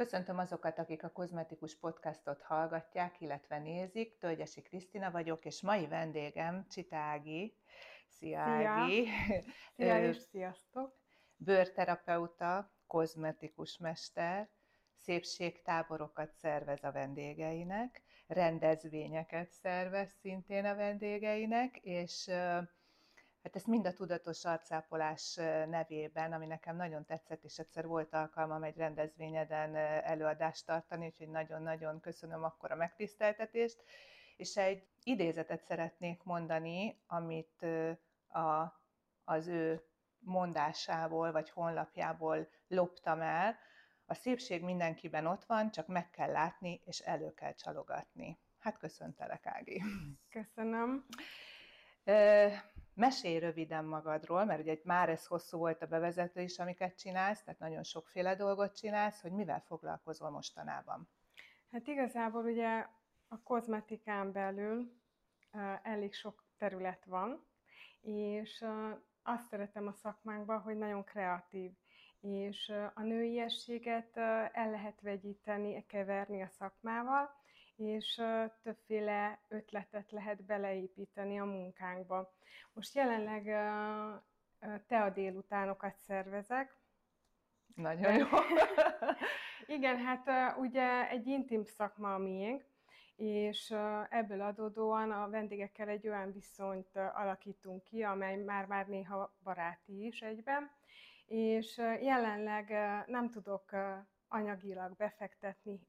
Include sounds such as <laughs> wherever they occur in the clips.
Köszöntöm azokat, akik a Kozmetikus Podcastot hallgatják, illetve nézik. Tölgyesi Krisztina vagyok, és mai vendégem Csitági. Szia, Ági! <laughs> Szia, és sziasztok! Bőrterapeuta, kozmetikus mester, szépségtáborokat szervez a vendégeinek, rendezvényeket szervez szintén a vendégeinek, és Hát ezt mind a tudatos arcápolás nevében, ami nekem nagyon tetszett, és egyszer volt alkalmam egy rendezvényeden előadást tartani, úgyhogy nagyon-nagyon köszönöm akkor a megtiszteltetést. És egy idézetet szeretnék mondani, amit a, az ő mondásából, vagy honlapjából loptam el. A szépség mindenkiben ott van, csak meg kell látni, és elő kell csalogatni. Hát köszöntelek, Ági. Köszönöm. Mesélj röviden magadról, mert ugye már ez hosszú volt a bevezető is, amiket csinálsz, tehát nagyon sokféle dolgot csinálsz, hogy mivel foglalkozol mostanában? Hát igazából ugye a kozmetikán belül elég sok terület van, és azt szeretem a szakmánkban, hogy nagyon kreatív, és a nőiességet el lehet vegyíteni, keverni a szakmával, és többféle ötletet lehet beleépíteni a munkánkba. Most jelenleg te a délutánokat szervezek. Nagyon jó. <laughs> Igen, hát ugye egy intim szakma a miénk, és ebből adódóan a vendégekkel egy olyan viszonyt alakítunk ki, amely már-már néha baráti is egyben, és jelenleg nem tudok anyagilag befektetni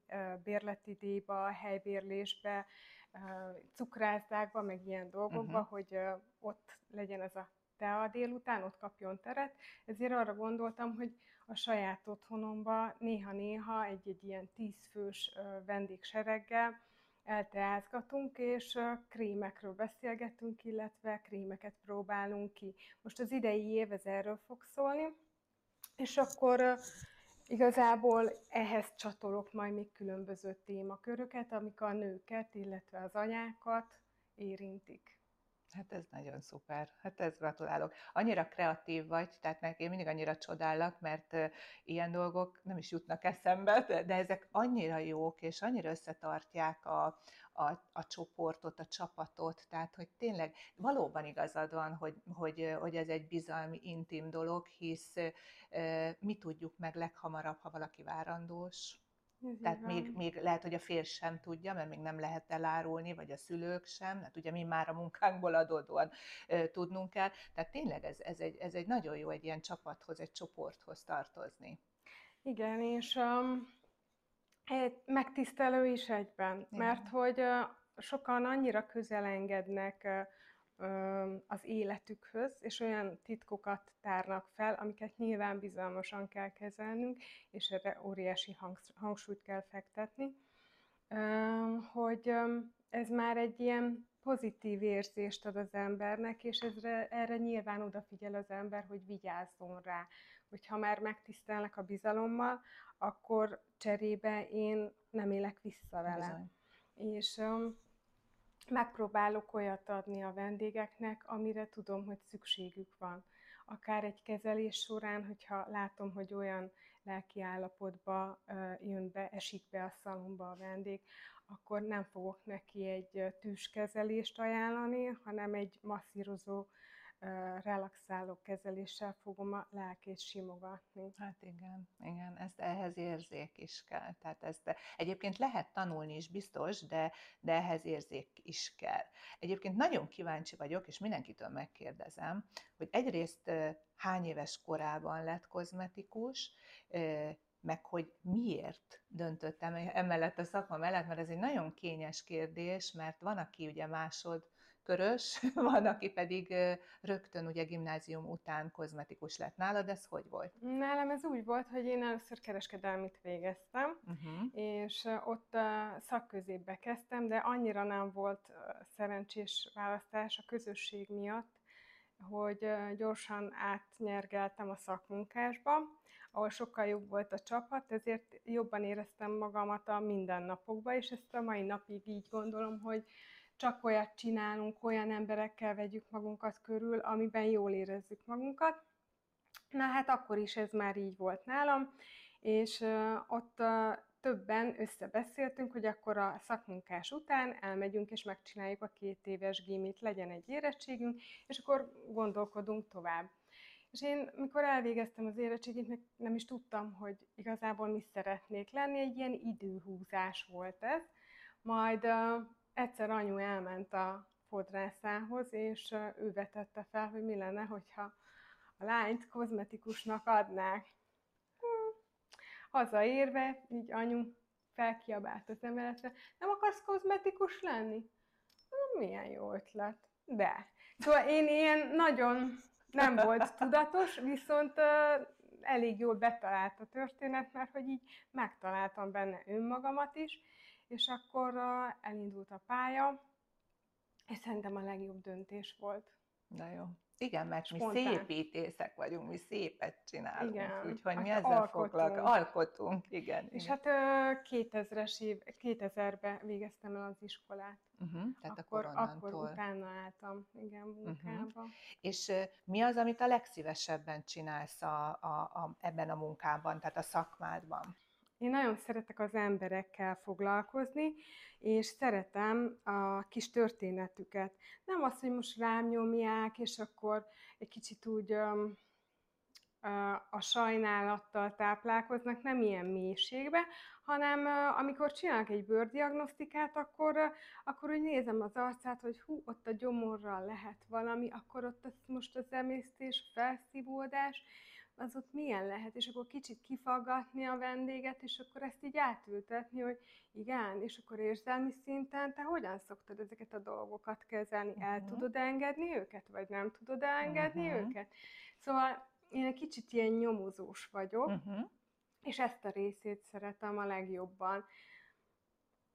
bérletidéba, helybérlésbe, cukrászdákba, meg ilyen dolgokba, uh-huh. hogy ott legyen ez a tea délután, ott kapjon teret. Ezért arra gondoltam, hogy a saját otthonomba néha-néha egy-egy ilyen tízfős vendégsereggel elteázgatunk, és krémekről beszélgetünk, illetve krémeket próbálunk ki. Most az idei év ez erről fog szólni, és akkor Igazából ehhez csatolok majd még különböző témaköröket, amik a nőket, illetve az anyákat érintik. Hát ez nagyon szuper, hát ez gratulálok. Annyira kreatív vagy, tehát meg én mindig annyira csodálok, mert ilyen dolgok nem is jutnak eszembe, de ezek annyira jók, és annyira összetartják a, a, a csoportot, a csapatot, tehát hogy tényleg valóban igazad van, hogy, hogy, hogy ez egy bizalmi, intim dolog, hisz mi tudjuk meg leghamarabb, ha valaki várandós, ez Tehát még, még lehet, hogy a férj sem tudja, mert még nem lehet elárulni, vagy a szülők sem, hát ugye mi már a munkánkból adódóan e, tudnunk kell. Tehát tényleg ez, ez, egy, ez egy nagyon jó egy ilyen csapathoz, egy csoporthoz tartozni. Igen, és um, megtisztelő is egyben, Igen. mert hogy uh, sokan annyira közel engednek uh, az életükhöz, és olyan titkokat tárnak fel, amiket nyilván bizalmasan kell kezelnünk, és erre óriási hangsúlyt kell fektetni, hogy ez már egy ilyen pozitív érzést ad az embernek, és ezre, erre nyilván odafigyel az ember, hogy vigyázzon rá. Hogyha már megtisztelnek a bizalommal, akkor cserébe én nem élek vissza vele. Bizony. És megpróbálok olyat adni a vendégeknek, amire tudom, hogy szükségük van. Akár egy kezelés során, hogyha látom, hogy olyan lelki állapotba jön be, esik be a szalomba a vendég, akkor nem fogok neki egy tűskezelést ajánlani, hanem egy masszírozó relaxáló kezeléssel fogom a lelkét simogatni. Hát igen, igen, ezt ehhez érzék is kell. Tehát ezt egyébként lehet tanulni is biztos, de, de ehhez érzék is kell. Egyébként nagyon kíváncsi vagyok, és mindenkitől megkérdezem, hogy egyrészt hány éves korában lett kozmetikus, meg hogy miért döntöttem emellett a szakma mellett, mert ez egy nagyon kényes kérdés, mert van, aki ugye másodkörös, <laughs> van, aki pedig rögtön ugye gimnázium után kozmetikus lett. Nálad ez hogy volt? Nálam ez úgy volt, hogy én először kereskedelmit végeztem, uh-huh. és ott szakközépbe kezdtem, de annyira nem volt szerencsés választás a közösség miatt, hogy gyorsan átnyergeltem a szakmunkásba, ahol sokkal jobb volt a csapat, ezért jobban éreztem magamat a mindennapokban, és ezt a mai napig így gondolom, hogy csak olyat csinálunk, olyan emberekkel vegyük magunkat körül, amiben jól érezzük magunkat. Na hát akkor is ez már így volt nálam, és ott többen összebeszéltünk, hogy akkor a szakmunkás után elmegyünk és megcsináljuk a két éves gimit, legyen egy érettségünk, és akkor gondolkodunk tovább. És én, mikor elvégeztem az érettségét, nem is tudtam, hogy igazából mi szeretnék lenni, egy ilyen időhúzás volt ez. Majd egyszer anyu elment a fodrászához, és ő vetette fel, hogy mi lenne, hogyha a lányt kozmetikusnak adnák. Hazaérve, így anyu felkiabált az emeletre, nem akarsz kozmetikus lenni? Milyen jó ötlet. De. Szóval én ilyen nagyon nem volt tudatos, viszont elég jól betalált a történet, mert hogy így megtaláltam benne önmagamat is, és akkor elindult a pálya, és szerintem a legjobb döntés volt. De jó. Igen, mert Spontán. mi szépítészek vagyunk, mi szépet csinálunk, igen, úgyhogy hát mi ezzel alkotunk. foglalkozunk, alkotunk, igen. És igen. hát 2000-es év, 2000-ben végeztem el az iskolát. Uh-huh, tehát akkor, akkor, akkor utána álltam, igen, mhm. munkába. Uh-huh. És mi az, amit a legszívesebben csinálsz a, a, a, ebben a munkában, tehát a szakmádban? Én nagyon szeretek az emberekkel foglalkozni, és szeretem a kis történetüket. Nem az, hogy most rám nyomják, és akkor egy kicsit úgy a sajnálattal táplálkoznak, nem ilyen mélységbe, hanem amikor csinálok egy bőrdiagnosztikát, akkor, akkor úgy nézem az arcát, hogy hú, ott a gyomorral lehet valami, akkor ott az, most az emésztés, felszívódás, az ott milyen lehet, és akkor kicsit kifaggatni a vendéget, és akkor ezt így átültetni, hogy igen, és akkor érzelmi szinten te hogyan szoktad ezeket a dolgokat kezelni? El uh-huh. tudod engedni őket, vagy nem tudod engedni uh-huh. őket? Szóval én egy kicsit ilyen nyomozós vagyok, uh-huh. és ezt a részét szeretem a legjobban.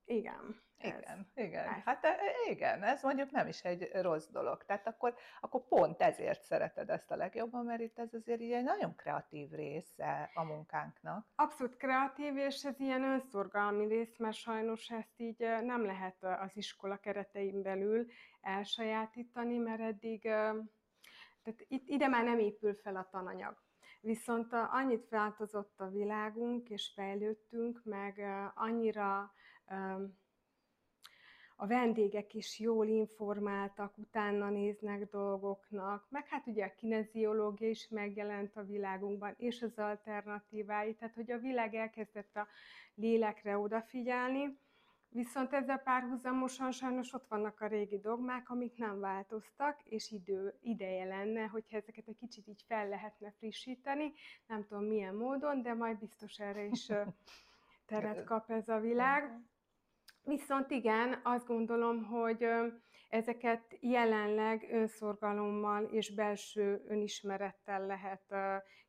Igen. Igen, ez, igen. Ez. Hát e, igen, ez mondjuk nem is egy rossz dolog. Tehát akkor, akkor pont ezért szereted ezt a legjobban, mert itt ez azért egy nagyon kreatív része a munkánknak. Abszolút kreatív, és ez ilyen önszorgalmi rész, mert sajnos ezt így nem lehet az iskola keretein belül elsajátítani, mert eddig, tehát itt, ide már nem épül fel a tananyag. Viszont annyit változott a világunk, és fejlődtünk, meg annyira a vendégek is jól informáltak, utána néznek dolgoknak, meg hát ugye a kineziológia is megjelent a világunkban, és az alternatívái, tehát hogy a világ elkezdett a lélekre odafigyelni, Viszont ezzel párhuzamosan sajnos ott vannak a régi dogmák, amik nem változtak, és idő, ideje lenne, hogyha ezeket egy kicsit így fel lehetne frissíteni, nem tudom milyen módon, de majd biztos erre is teret <laughs> kap ez a világ. Viszont igen, azt gondolom, hogy ezeket jelenleg önszorgalommal és belső önismerettel lehet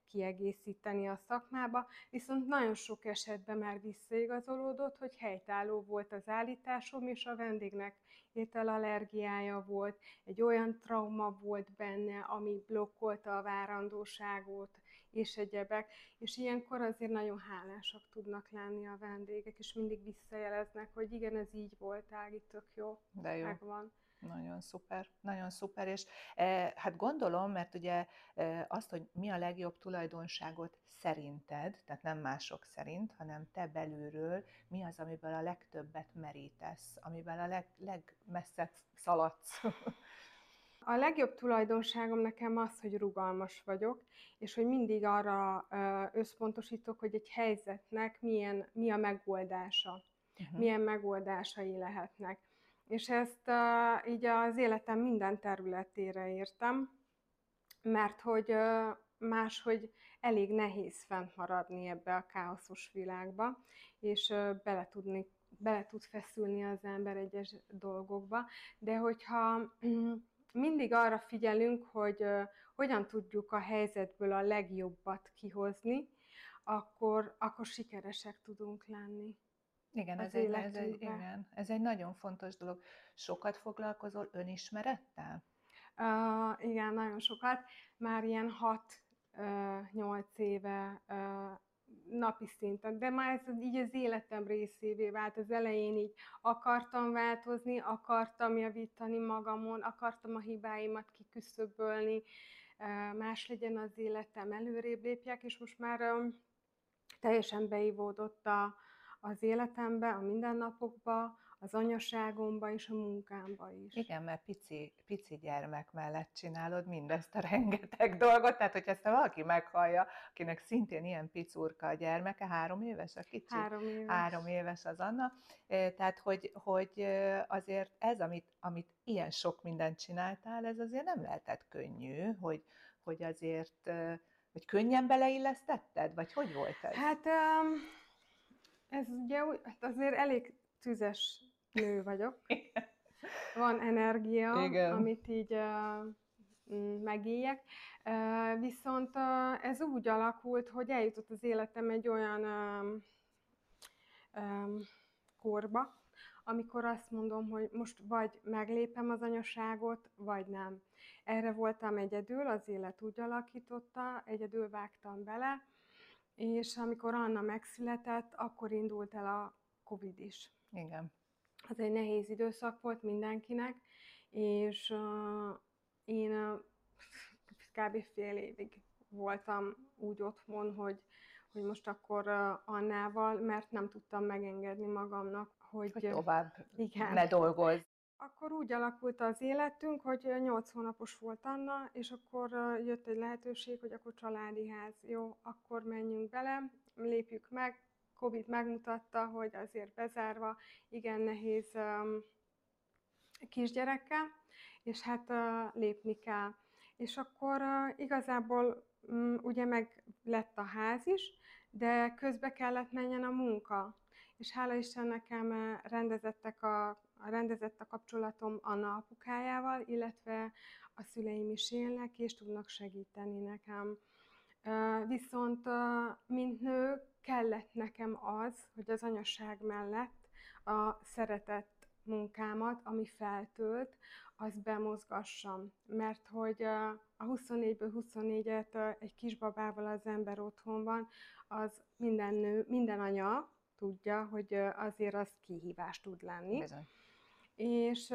kiegészíteni a szakmába, viszont nagyon sok esetben már visszaigazolódott, hogy helytálló volt az állításom, és a vendégnek ételallergiája volt, egy olyan trauma volt benne, ami blokkolta a várandóságot, és egyebek, és ilyenkor azért nagyon hálásak tudnak lenni a vendégek, és mindig visszajeleznek, hogy igen, ez így volt, Ági, tök jó, De jó. megvan. Nagyon szuper, nagyon szuper, és e, hát gondolom, mert ugye e, azt, hogy mi a legjobb tulajdonságot szerinted, tehát nem mások szerint, hanem te belülről, mi az, amiből a legtöbbet merítesz, amivel a leg, legmesszebb szaladsz. <laughs> A legjobb tulajdonságom nekem az, hogy rugalmas vagyok, és hogy mindig arra összpontosítok, hogy egy helyzetnek milyen, mi a megoldása, uh-huh. milyen megoldásai lehetnek. És ezt így az életem minden területére értem, mert hogy máshogy elég nehéz fent maradni ebbe a káoszos világba, és bele tudni bele tud feszülni az ember egyes dolgokba, de hogyha mindig arra figyelünk, hogy hogyan tudjuk a helyzetből a legjobbat kihozni, akkor, akkor sikeresek tudunk lenni. Igen, ez egy, ez, egy, igen, ez egy nagyon fontos dolog. Sokat foglalkozol önismerettel? Uh, igen, nagyon sokat. Már ilyen 6-8 éve uh, napi szinten, de már ez így az életem részévé vált. Az elején így akartam változni, akartam javítani magamon, akartam a hibáimat kiküszöbölni, más legyen az életem, előrébb lépjek, és most már teljesen beivódott a, az életembe, a mindennapokba, az anyaságomba és a munkámba is. Igen, mert pici, pici gyermek mellett csinálod mindezt a rengeteg dolgot, tehát hogyha ezt valaki meghallja, akinek szintén ilyen picurka a gyermeke, három éves a kicsi? Három éves. Három éves az Anna. Tehát, hogy, hogy azért ez, amit, amit ilyen sok mindent csináltál, ez azért nem lehetett könnyű, hogy, hogy azért, hogy könnyen beleillesztetted, vagy hogy volt ez? Hát ez ugye hát azért elég tüzes nő vagyok. <laughs> Van energia, Igen. amit így uh, megéljek. Uh, viszont uh, ez úgy alakult, hogy eljutott az életem egy olyan uh, um, korba, amikor azt mondom, hogy most vagy meglépem az anyaságot, vagy nem. Erre voltam egyedül, az élet úgy alakította, egyedül vágtam bele, és amikor Anna megszületett, akkor indult el a Covid is. Igen az egy nehéz időszak volt mindenkinek, és uh, én uh, kb. fél évig voltam úgy otthon, hogy, hogy most akkor uh, Annával, mert nem tudtam megengedni magamnak, hogy, hogy tovább igen. ne dolgozz. Akkor úgy alakult az életünk, hogy 8 hónapos volt Anna, és akkor jött egy lehetőség, hogy akkor családi ház. Jó, akkor menjünk bele, lépjük meg, Covid megmutatta, hogy azért bezárva igen nehéz kisgyerekkel, és hát lépni kell. És akkor igazából um, ugye meg lett a ház is, de közbe kellett menjen a munka. És hála Isten nekem rendezettek a, rendezett a kapcsolatom Anna apukájával, illetve a szüleim is élnek, és tudnak segíteni nekem. Viszont, mint nő, kellett nekem az, hogy az anyaság mellett a szeretett munkámat, ami feltölt, az bemozgassam. Mert hogy a 24-ből 24-et egy kisbabával az ember otthon van, az minden nő, minden anya tudja, hogy azért az kihívás tud lenni. Bizony. És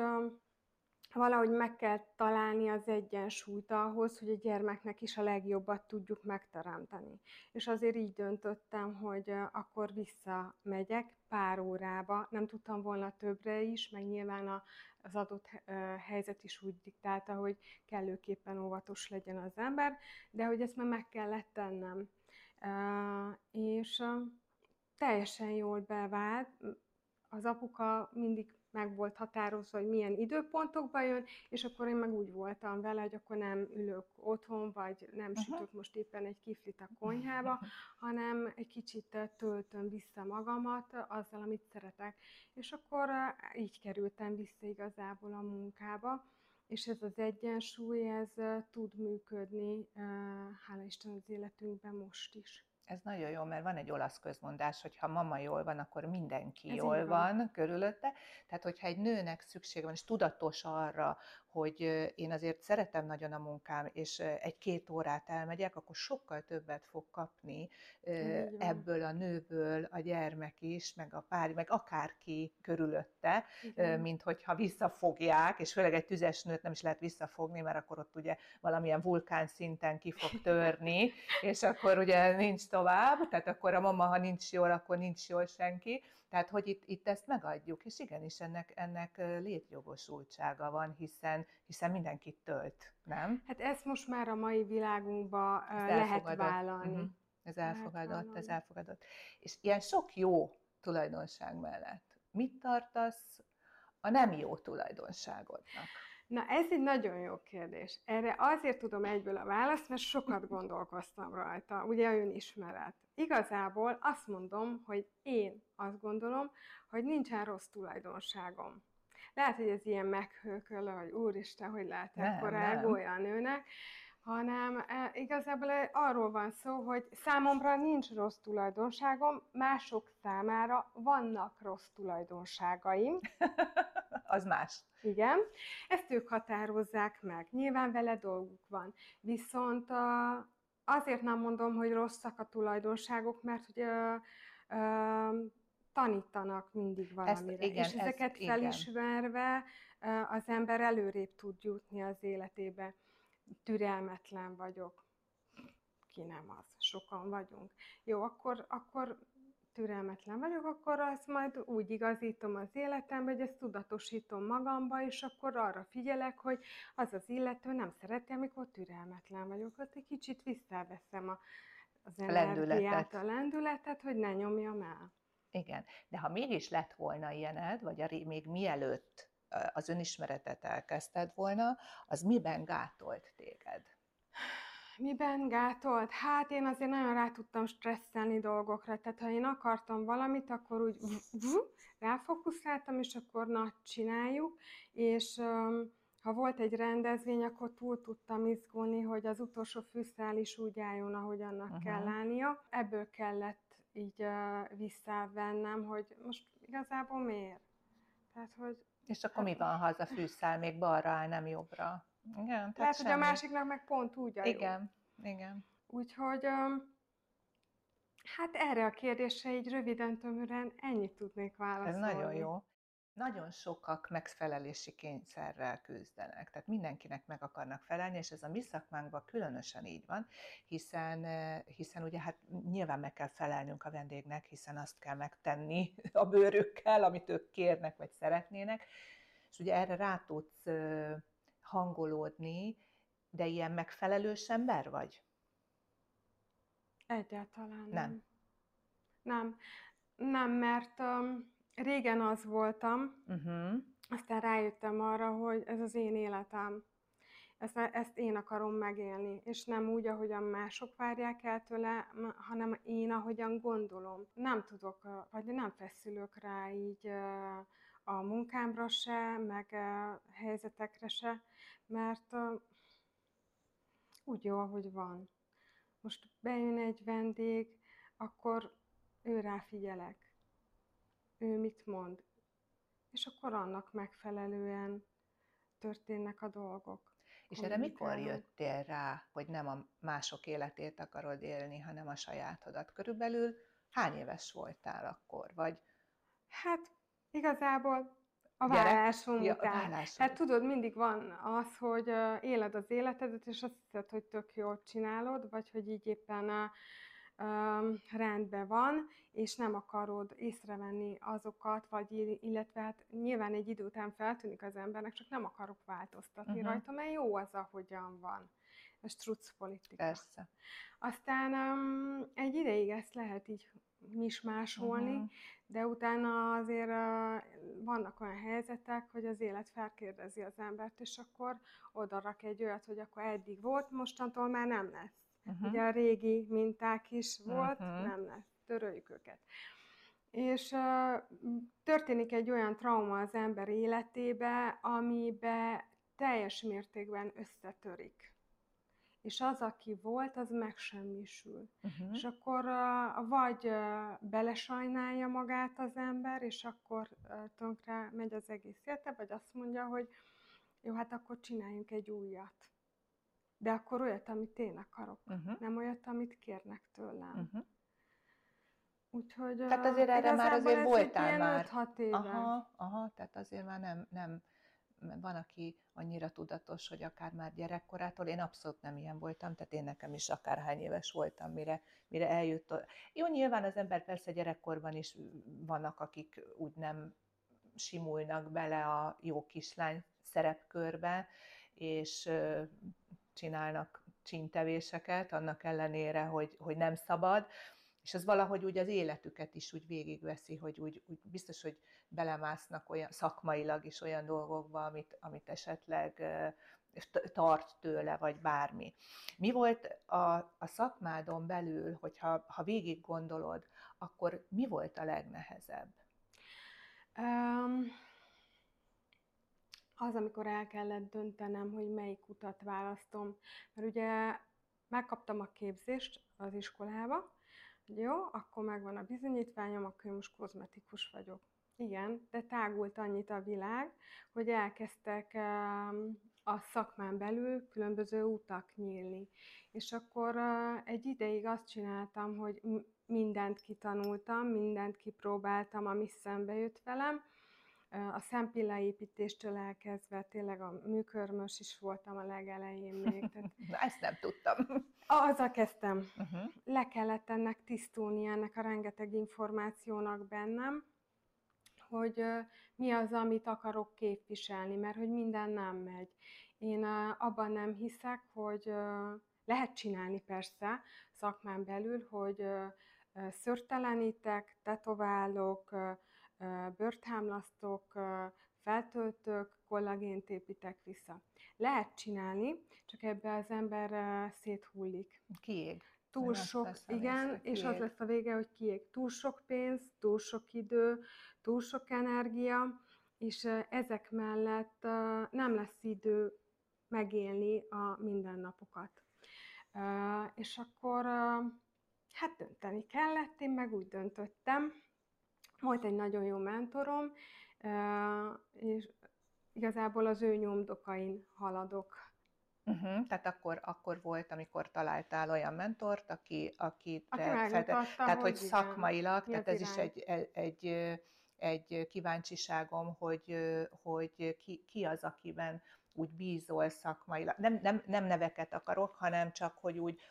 valahogy meg kell találni az egyensúlyt ahhoz, hogy a gyermeknek is a legjobbat tudjuk megteremteni. És azért így döntöttem, hogy akkor visszamegyek pár órába, nem tudtam volna többre is, meg nyilván az adott helyzet is úgy diktálta, hogy kellőképpen óvatos legyen az ember, de hogy ezt már meg kellett tennem. És teljesen jól bevált, az apuka mindig meg volt határozva, hogy milyen időpontokban jön, és akkor én meg úgy voltam vele, hogy akkor nem ülök otthon, vagy nem uh-huh. sütök most éppen egy kiflit a konyhába, hanem egy kicsit töltöm vissza magamat azzal, amit szeretek. És akkor így kerültem vissza igazából a munkába, és ez az egyensúly, ez tud működni, hála Isten az életünkben most is. Ez nagyon jó, mert van egy olasz közmondás, hogy ha mama jól van, akkor mindenki Ez jól van. van körülötte. Tehát, hogyha egy nőnek szüksége van, és tudatos arra, hogy én azért szeretem nagyon a munkám, és egy-két órát elmegyek, akkor sokkal többet fog kapni ebből a nőből a gyermek is, meg a pár, meg akárki körülötte, Igen. mint hogyha visszafogják, és főleg egy tüzes nőt nem is lehet visszafogni, mert akkor ott ugye valamilyen vulkán szinten ki fog törni, <laughs> és akkor ugye nincs tovább, tehát akkor a mama, ha nincs jól, akkor nincs jól senki, tehát, hogy itt, itt ezt megadjuk, és igenis ennek, ennek létjogosultsága van, hiszen, hiszen mindenkit tölt, nem? Hát ezt most már a mai világunkban lehet vállalni. Uh-huh. Ez elfogadott, ez elfogadott. És ilyen sok jó tulajdonság mellett mit tartasz a nem jó tulajdonságodnak? Na, ez egy nagyon jó kérdés. Erre azért tudom egyből a választ, mert sokat <laughs> gondolkoztam rajta, ugye önismeret. Igazából azt mondom, hogy én azt gondolom, hogy nincsen rossz tulajdonságom. Lehet, hogy ez ilyen meghőköl, hogy úristen, hogy lehet ekkor elgólya a nőnek, hanem e, igazából arról van szó, hogy számomra nincs rossz tulajdonságom, mások számára vannak rossz tulajdonságaim. <laughs> Az más. Igen, ezt ők határozzák meg. Nyilván vele dolguk van. Viszont a, azért nem mondom, hogy rosszak a tulajdonságok, mert hogy a, a, tanítanak mindig valamire. Ezt, igen, és ezeket ezt, felismerve igen. az ember előrébb tud jutni az életébe türelmetlen vagyok. Ki nem az? sokan vagyunk. Jó, akkor, akkor türelmetlen vagyok, akkor azt majd úgy igazítom az életembe, hogy ezt tudatosítom magamba, és akkor arra figyelek, hogy az az illető nem szereti, amikor türelmetlen vagyok. Ott egy kicsit visszaveszem a, az energiát, a lendületet, hogy ne nyomjam el. Igen, de ha mégis lett volna ilyened, vagy a, még mielőtt az önismeretet elkezdted volna, az miben gátolt téged? Miben gátolt? Hát én azért nagyon rá tudtam stresszelni dolgokra, tehát ha én akartam valamit, akkor úgy ráfokuszáltam, és akkor na, csináljuk, és ha volt egy rendezvény, akkor túl tudtam izgulni, hogy az utolsó fűszál is úgy álljon, ahogy annak uh-huh. kell állnia. Ebből kellett így uh, visszavennem, hogy most igazából miért? Tehát, hogy... És akkor mi van, ha az a fűszál még balra áll, nem jobbra? Igen, tehát Lehet, semmi. hogy a másiknak meg pont úgy a Igen, jó. igen. Úgyhogy hát erre a kérdésre így röviden, tömören ennyit tudnék válaszolni. Ez nagyon jó. Nagyon sokak megfelelési kényszerrel küzdenek, tehát mindenkinek meg akarnak felelni, és ez a mi szakmánkban különösen így van, hiszen, hiszen ugye hát nyilván meg kell felelnünk a vendégnek, hiszen azt kell megtenni <laughs> a bőrükkel, amit ők kérnek vagy szeretnének, és ugye erre rá tudsz hangolódni, de ilyen megfelelős ember vagy? Egyáltalán nem. Nem, nem, nem mert um, régen az voltam, uh-huh. aztán rájöttem arra, hogy ez az én életem. Ezt, ezt én akarom megélni, és nem úgy, ahogyan mások várják el tőle, hanem én, ahogyan gondolom. Nem tudok, vagy nem feszülök rá így a munkámra se, meg a helyzetekre se, mert úgy jó, ahogy van. Most bejön egy vendég, akkor ő figyelek. Ő mit mond. És akkor annak megfelelően történnek a dolgok. És erre mikor jöttél rá, hogy nem a mások életét akarod élni, hanem a sajátodat? Körülbelül hány éves voltál akkor? Vagy... Hát Igazából a vállásom ja, után. Vállásom. Hát tudod, mindig van az, hogy éled az életedet, és azt hiszed, hogy tök jól csinálod, vagy hogy így éppen uh, rendben van, és nem akarod észrevenni azokat, vagy illetve hát nyilván egy idő után feltűnik az embernek, csak nem akarok változtatni uh-huh. rajta, mert jó az, ahogyan van. Ez struc politika. Persze. Aztán um, egy ideig ezt lehet így mismásolni, uh-huh. de utána azért vannak olyan helyzetek, hogy az élet felkérdezi az embert, és akkor oda rak egy olyat, hogy akkor eddig volt, mostantól már nem lesz. Uh-huh. Ugye a régi minták is volt, uh-huh. nem lesz, töröljük őket. És uh, történik egy olyan trauma az ember életébe, amibe teljes mértékben összetörik és az, aki volt, az megsemmisül. Uh-huh. És akkor vagy belesajnálja magát az ember, és akkor tönkre megy az egész élete, vagy azt mondja, hogy jó, hát akkor csináljunk egy újat. De akkor olyat, amit én akarok, uh-huh. nem olyat, amit kérnek tőlem. Uh-huh. Úgyhogy tehát azért erre már azért voltál már. 5-6 éve. Aha, aha, tehát azért már nem, nem van, aki annyira tudatos, hogy akár már gyerekkorától, én abszolút nem ilyen voltam, tehát én nekem is akárhány éves voltam, mire, mire eljött. Jó, nyilván az ember persze gyerekkorban is vannak, akik úgy nem simulnak bele a jó kislány szerepkörbe, és csinálnak csintevéseket, annak ellenére, hogy, hogy nem szabad, és az valahogy úgy az életüket is úgy végigveszi, hogy úgy, úgy biztos, hogy belemásznak olyan szakmailag is olyan dolgokba, amit, amit esetleg tart tőle, vagy bármi. Mi volt a, a szakmádon belül, hogyha ha végig gondolod, akkor mi volt a legnehezebb? Um, az, amikor el kellett döntenem, hogy melyik utat választom. Mert ugye megkaptam a képzést az iskolába, jó, akkor megvan a bizonyítványom, akkor én most kozmetikus vagyok. Igen, de tágult annyit a világ, hogy elkezdtek a szakmán belül különböző utak nyílni. És akkor egy ideig azt csináltam, hogy mindent kitanultam, mindent kipróbáltam, ami szembe jött velem, a szempillaépítéstől elkezdve, tényleg a műkörmös is voltam a legelején még. <laughs> Tehát Na, ezt nem tudtam. azzal kezdtem. Uh-huh. Le kellett ennek tisztulni, ennek a rengeteg információnak bennem, hogy mi az, amit akarok képviselni, mert hogy minden nem megy. Én abban nem hiszek, hogy lehet csinálni persze szakmán belül, hogy szörtelenítek, tetoválok, bőrtámlasztok, feltöltök, kollagént építek vissza. Lehet csinálni, csak ebbe az ember széthullik. Kiég. Túl sok, igen, és az lesz a vége, hogy kiég. Túl sok pénz, túl sok idő, túl sok energia, és ezek mellett nem lesz idő megélni a mindennapokat. És akkor hát dönteni kellett, én meg úgy döntöttem, volt egy nagyon jó mentorom, és igazából az ő nyomdokain haladok. Uh-huh, tehát akkor, akkor volt, amikor találtál olyan mentort, aki, aki, te fede, tehát hogy, hogy szakmailag, tehát ez is egy, egy, egy kíváncsiságom, hogy, hogy ki, ki az, akiben úgy bízol szakmailag. Nem, nem, nem neveket akarok, hanem csak, hogy úgy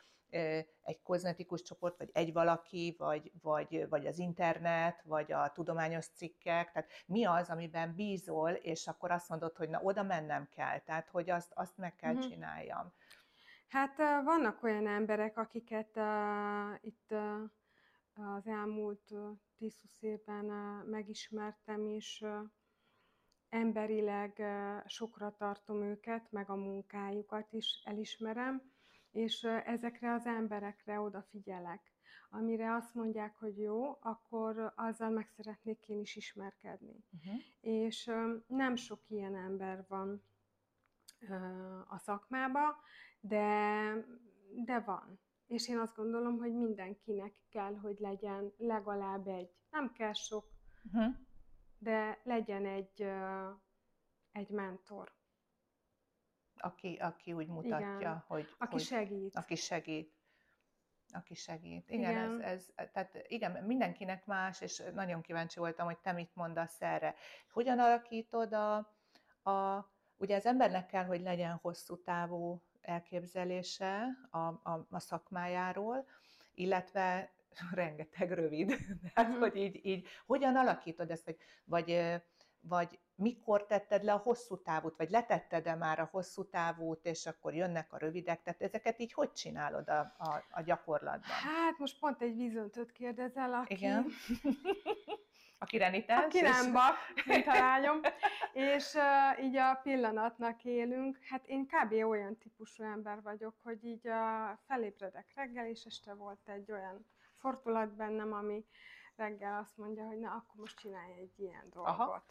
egy kozmetikus csoport, vagy egy valaki, vagy, vagy, vagy az internet, vagy a tudományos cikkek, tehát mi az, amiben bízol, és akkor azt mondod, hogy na oda mennem kell, tehát hogy azt, azt meg kell uh-huh. csináljam. Hát vannak olyan emberek, akiket uh, itt uh, az elmúlt uh, 10-20 évben uh, megismertem, és uh, emberileg uh, sokra tartom őket, meg a munkájukat is elismerem, és ezekre az emberekre odafigyelek. Amire azt mondják, hogy jó, akkor azzal meg szeretnék én is ismerkedni. Uh-huh. És nem sok ilyen ember van a szakmába, de, de van. És én azt gondolom, hogy mindenkinek kell, hogy legyen legalább egy, nem kell sok, uh-huh. de legyen egy, egy mentor aki, aki úgy mutatja, igen. hogy... Aki hogy, segít. Aki segít. Aki segít. Igen, igen. Ez, ez, tehát igen, mindenkinek más, és nagyon kíváncsi voltam, hogy te mit mondasz erre. Hogyan alakítod a, a ugye az embernek kell, hogy legyen hosszú távú elképzelése a, a, a szakmájáról, illetve <laughs> rengeteg rövid. <laughs> Tehát, uh-huh. hogy így, így, hogyan alakítod ezt, vagy, vagy, vagy mikor tetted le a hosszú távút, vagy letetted-e már a hosszú távút, és akkor jönnek a rövidek, tehát ezeket így hogy csinálod a, a, a gyakorlatban? Hát most pont egy vízöntőt kérdezel, aki... Igen. <laughs> aki renitens. Aki nem bak, mint a lányom. és uh, így a pillanatnak élünk. Hát én kb. olyan típusú ember vagyok, hogy így uh, felébredek reggel, és este volt egy olyan fordulat bennem, ami reggel azt mondja, hogy na, akkor most csinálj egy ilyen dolgot. Aha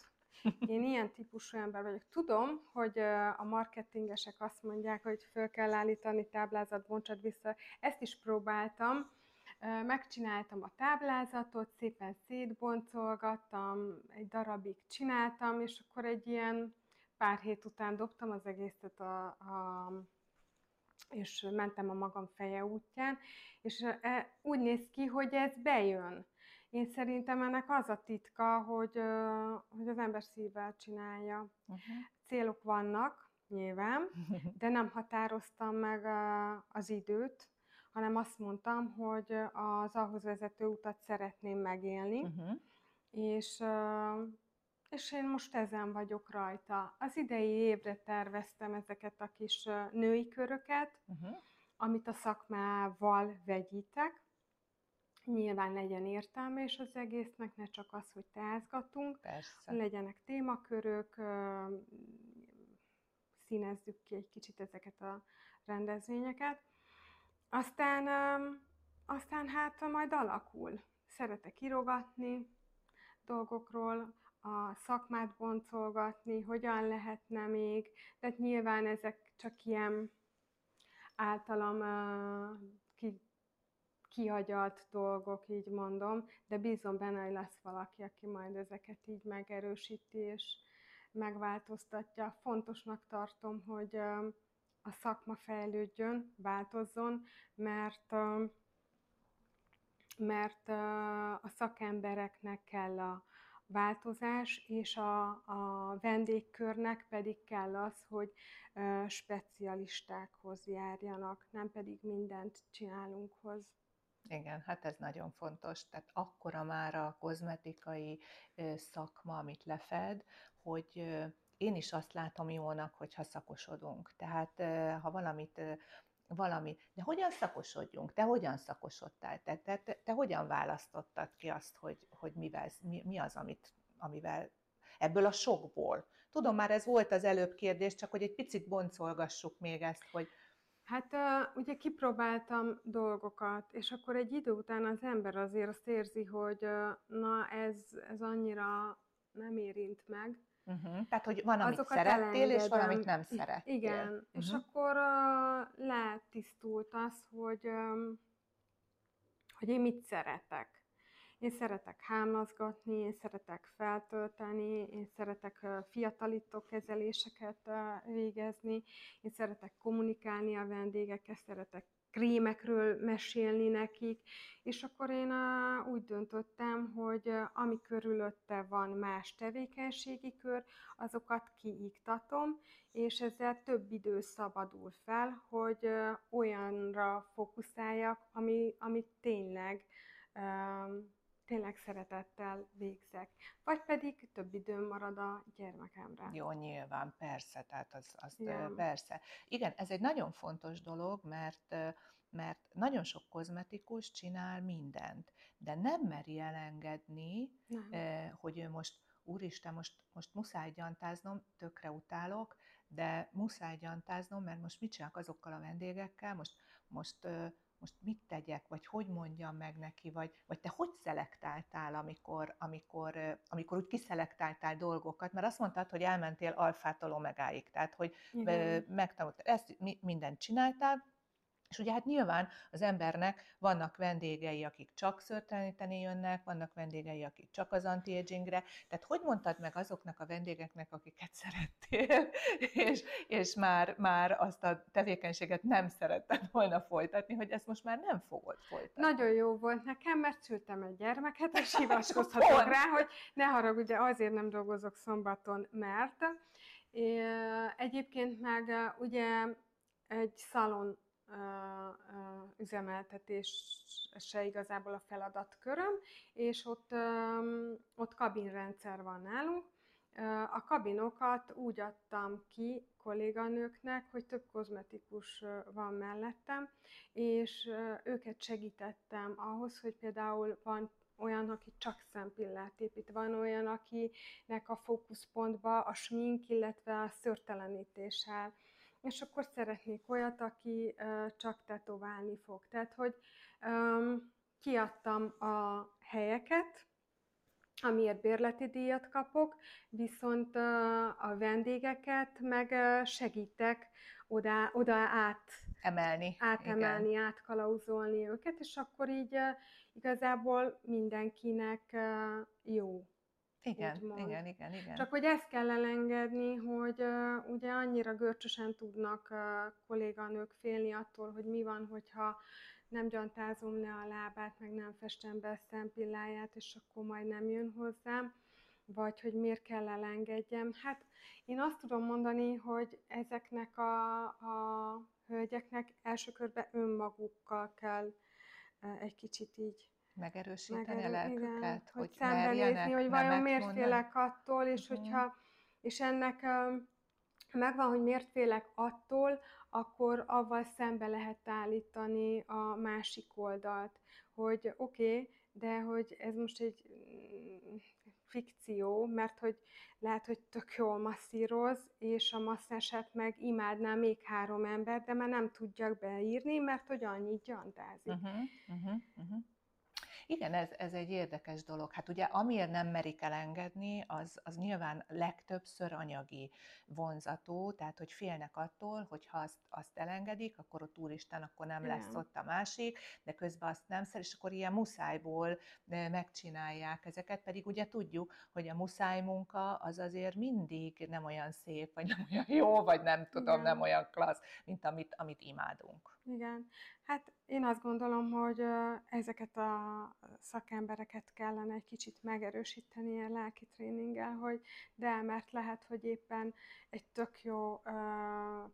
én ilyen típusú ember vagyok. Tudom, hogy a marketingesek azt mondják, hogy föl kell állítani táblázat, bontsad vissza. Ezt is próbáltam. Megcsináltam a táblázatot, szépen szétboncolgattam, egy darabig csináltam, és akkor egy ilyen pár hét után dobtam az egészet a, a és mentem a magam feje útján, és e, úgy néz ki, hogy ez bejön. Én szerintem ennek az a titka, hogy, hogy az ember szívvel csinálja. Uh-huh. Célok vannak, nyilván, <laughs> de nem határoztam meg az időt, hanem azt mondtam, hogy az ahhoz vezető utat szeretném megélni, uh-huh. és, és én most ezen vagyok rajta. Az idei évre terveztem ezeket a kis női köröket, uh-huh. amit a szakmával vegyítek, Nyilván legyen értelme is az egésznek, ne csak az, hogy teázgatunk. Persze. Legyenek témakörök, színezzük ki egy kicsit ezeket a rendezvényeket. Aztán, aztán hát majd alakul. Szeretek írogatni dolgokról, a szakmát boncolgatni, hogyan lehetne még, tehát nyilván ezek csak ilyen általam kihagyalt dolgok, így mondom, de bízom benne, hogy lesz valaki, aki majd ezeket így megerősíti és megváltoztatja. Fontosnak tartom, hogy a szakma fejlődjön, változzon, mert mert a szakembereknek kell a változás, és a, a vendégkörnek pedig kell az, hogy specialistákhoz járjanak, nem pedig mindent csinálunkhoz. Igen, hát ez nagyon fontos. Tehát akkora már a kozmetikai szakma, amit lefed, hogy én is azt látom jónak, hogyha szakosodunk. Tehát ha valamit valami, de hogyan szakosodjunk? Te hogyan szakosodtál? Te, te, te, hogyan választottad ki azt, hogy, hogy mivel, mi, mi az, amit, amivel ebből a sokból? Tudom, már ez volt az előbb kérdés, csak hogy egy picit boncolgassuk még ezt, hogy... Hát ugye kipróbáltam dolgokat, és akkor egy idő után az ember azért azt érzi, hogy na ez, ez annyira nem érint meg, Uh-huh. Tehát, hogy van, amit Azokat szerettél, elengedem. és valamit nem szerettél. Igen, uh-huh. és akkor uh, letisztult az, hogy, um, hogy én mit szeretek. Én szeretek hámlazgatni, én szeretek feltölteni, én szeretek fiatalító kezeléseket végezni, én szeretek kommunikálni a vendégekkel, szeretek krémekről mesélni nekik, és akkor én úgy döntöttem, hogy ami körülötte van más tevékenységi kör, azokat kiiktatom, és ezzel több idő szabadul fel, hogy olyanra fókuszáljak, ami, ami tényleg tényleg szeretettel végzek. Vagy pedig több időm marad a gyermekemre. Jó, nyilván, persze, tehát az, az ja. persze. Igen, ez egy nagyon fontos dolog, mert mert nagyon sok kozmetikus csinál mindent, de nem meri elengedni, nem. hogy ő most, úristen, most, most muszáj gyantáznom, tökre utálok, de muszáj gyantáznom, mert most mit csinálok azokkal a vendégekkel, most, most most mit tegyek, vagy hogy mondjam meg neki, vagy, vagy te hogy szelektáltál, amikor, amikor, amikor úgy kiszelektáltál dolgokat, mert azt mondtad, hogy elmentél alfától omegáig, tehát hogy megtanultál, ezt mindent csináltál, és ugye hát nyilván az embernek vannak vendégei, akik csak szörteleníteni jönnek, vannak vendégei, akik csak az anti-agingre. Tehát hogy mondtad meg azoknak a vendégeknek, akiket szerettél, <laughs> és, és már, már azt a tevékenységet nem szeretted volna folytatni, hogy ezt most már nem fogod folytatni? Nagyon jó volt nekem, mert szültem egy gyermeket, és <laughs> hivatkozhatok rá, hogy ne haragudj, azért nem dolgozok szombaton, mert egyébként meg ugye egy szalon üzemeltetése igazából a feladatköröm, és ott, ott kabinrendszer van nálunk. A kabinokat úgy adtam ki kolléganőknek, hogy több kozmetikus van mellettem, és őket segítettem ahhoz, hogy például van olyan, aki csak szempillát épít, van olyan, akinek a fókuszpontba a smink, illetve a szörtelenítés áll és akkor szeretnék olyat, aki csak tetoválni fog. Tehát, hogy um, kiadtam a helyeket, amiért bérleti díjat kapok, viszont a vendégeket meg segítek oda, oda át emelni, átemelni, igen. átkalauzolni őket, és akkor így igazából mindenkinek jó igen, igen, igen, igen. Csak hogy ezt kell elengedni, hogy uh, ugye annyira görcsösen tudnak uh, kolléganők félni attól, hogy mi van, hogyha nem gyantázom le a lábát, meg nem festem be a szempilláját, és akkor majd nem jön hozzám, vagy hogy miért kell elengedjem. Hát én azt tudom mondani, hogy ezeknek a, a hölgyeknek első körben önmagukkal kell egy kicsit így megerősíteni Megerő, a lelküket, igen, hogy, hogy szembenézni, hogy vajon miért mondani. félek attól, és uh-huh. hogyha, és ennek megvan, hogy miért félek attól, akkor avval szembe lehet állítani a másik oldalt, hogy oké, okay, de hogy ez most egy mm, fikció, mert hogy lehet, hogy tök jól masszíroz, és a masszását meg imádná még három ember, de már nem tudjak beírni, mert hogy annyit gyantázik. Uh-huh, uh-huh, uh-huh. Igen, ez, ez egy érdekes dolog. Hát ugye amiért nem merik elengedni, az, az nyilván legtöbbször anyagi vonzató, tehát hogy félnek attól, hogy ha azt, azt elengedik, akkor ott úristen, akkor nem lesz ott a másik, de közben azt nem szer, és akkor ilyen muszájból megcsinálják ezeket, pedig ugye tudjuk, hogy a muszáj munka az azért mindig nem olyan szép, vagy nem olyan jó, vagy nem tudom, Igen. nem olyan klassz, mint amit, amit imádunk. Igen. Hát én azt gondolom, hogy ezeket a szakembereket kellene egy kicsit megerősíteni a lelki tréninggel, hogy de, mert lehet, hogy éppen egy tök jó uh,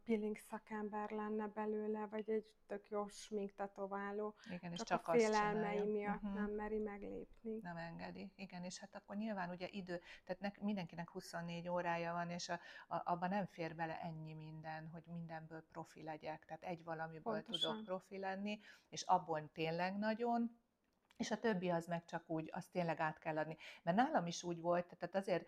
peeling szakember lenne belőle, vagy egy tök jó sminktatováló. Igen, és csak, csak a félelmei miatt uh-huh. nem meri meglépni. Nem engedi. Igen, és hát akkor nyilván ugye idő, tehát ne, mindenkinek 24 órája van, és a, a, abban nem fér bele ennyi minden, hogy mindenből profi legyek. Tehát egy valamiből Pontosan. tudok profi lenni, és abból tényleg nagyon, és a többi az meg csak úgy, azt tényleg át kell adni. Mert nálam is úgy volt, tehát azért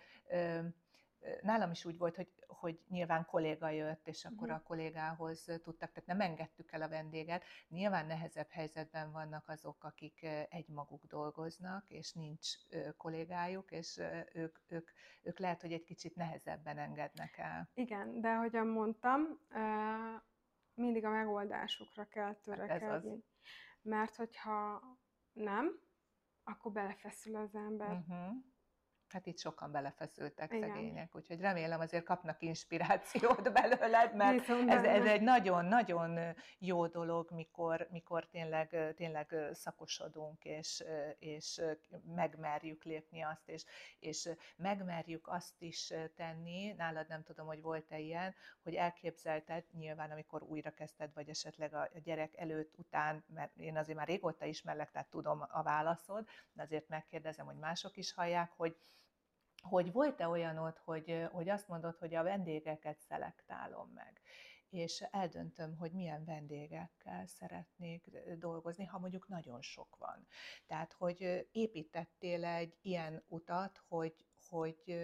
nálam is úgy volt, hogy, hogy nyilván kolléga jött, és akkor uh-huh. a kollégához tudtak, tehát nem engedtük el a vendéget. Nyilván nehezebb helyzetben vannak azok, akik egymaguk dolgoznak, és nincs kollégájuk, és ők, ők, ők lehet, hogy egy kicsit nehezebben engednek el. Igen, de ahogyan mondtam, mindig a megoldásukra kell törekedni. Hát ez az. Mert hogyha nem, akkor belefeszül az ember. Uh-huh. Hát itt sokan belefeszültek Igen. szegények, úgyhogy remélem azért kapnak inspirációt <laughs> belőled, mert ez, ez egy nagyon-nagyon jó dolog, mikor, mikor tényleg, tényleg szakosodunk, és, és megmerjük lépni azt, és, és megmerjük azt is tenni, nálad nem tudom, hogy volt-e ilyen, hogy elképzelted nyilván, amikor újra kezdted, vagy esetleg a gyerek előtt, után, mert én azért már régóta ismerlek, tehát tudom a válaszod, de azért megkérdezem, hogy mások is hallják, hogy hogy volt-e olyanod, hogy, hogy azt mondod, hogy a vendégeket szelektálom meg, és eldöntöm, hogy milyen vendégekkel szeretnék dolgozni, ha mondjuk nagyon sok van. Tehát, hogy építettél egy ilyen utat, hogy, hogy,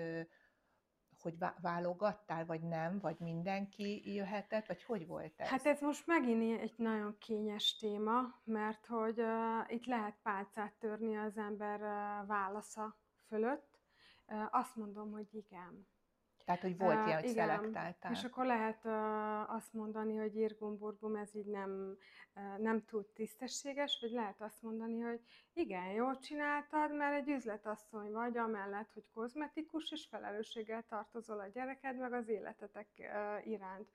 hogy válogattál, vagy nem, vagy mindenki jöhetett, vagy hogy volt ez? Hát ez most megint egy nagyon kényes téma, mert hogy uh, itt lehet pálcát törni az ember uh, válasza fölött, azt mondom, hogy igen. Tehát, hogy volt uh, ilyen, hogy igen. szelektáltál. És akkor lehet uh, azt mondani, hogy irgumburgum, ez így nem, uh, nem túl tisztességes, vagy lehet azt mondani, hogy igen, jól csináltad, mert egy üzletasszony vagy, amellett, hogy kozmetikus, és felelősséggel tartozol a gyereked, meg az életetek uh, iránt.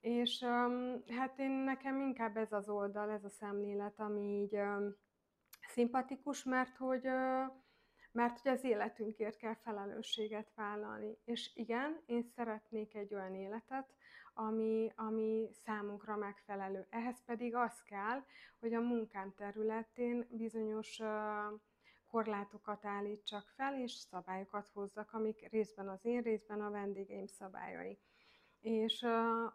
És um, hát én nekem inkább ez az oldal, ez a szemlélet, ami így um, szimpatikus, mert hogy uh, mert hogy az életünkért kell felelősséget vállalni. És igen, én szeretnék egy olyan életet, ami, ami számunkra megfelelő. Ehhez pedig az kell, hogy a munkám területén bizonyos korlátokat állítsak fel, és szabályokat hozzak, amik részben az én, részben a vendégeim szabályai és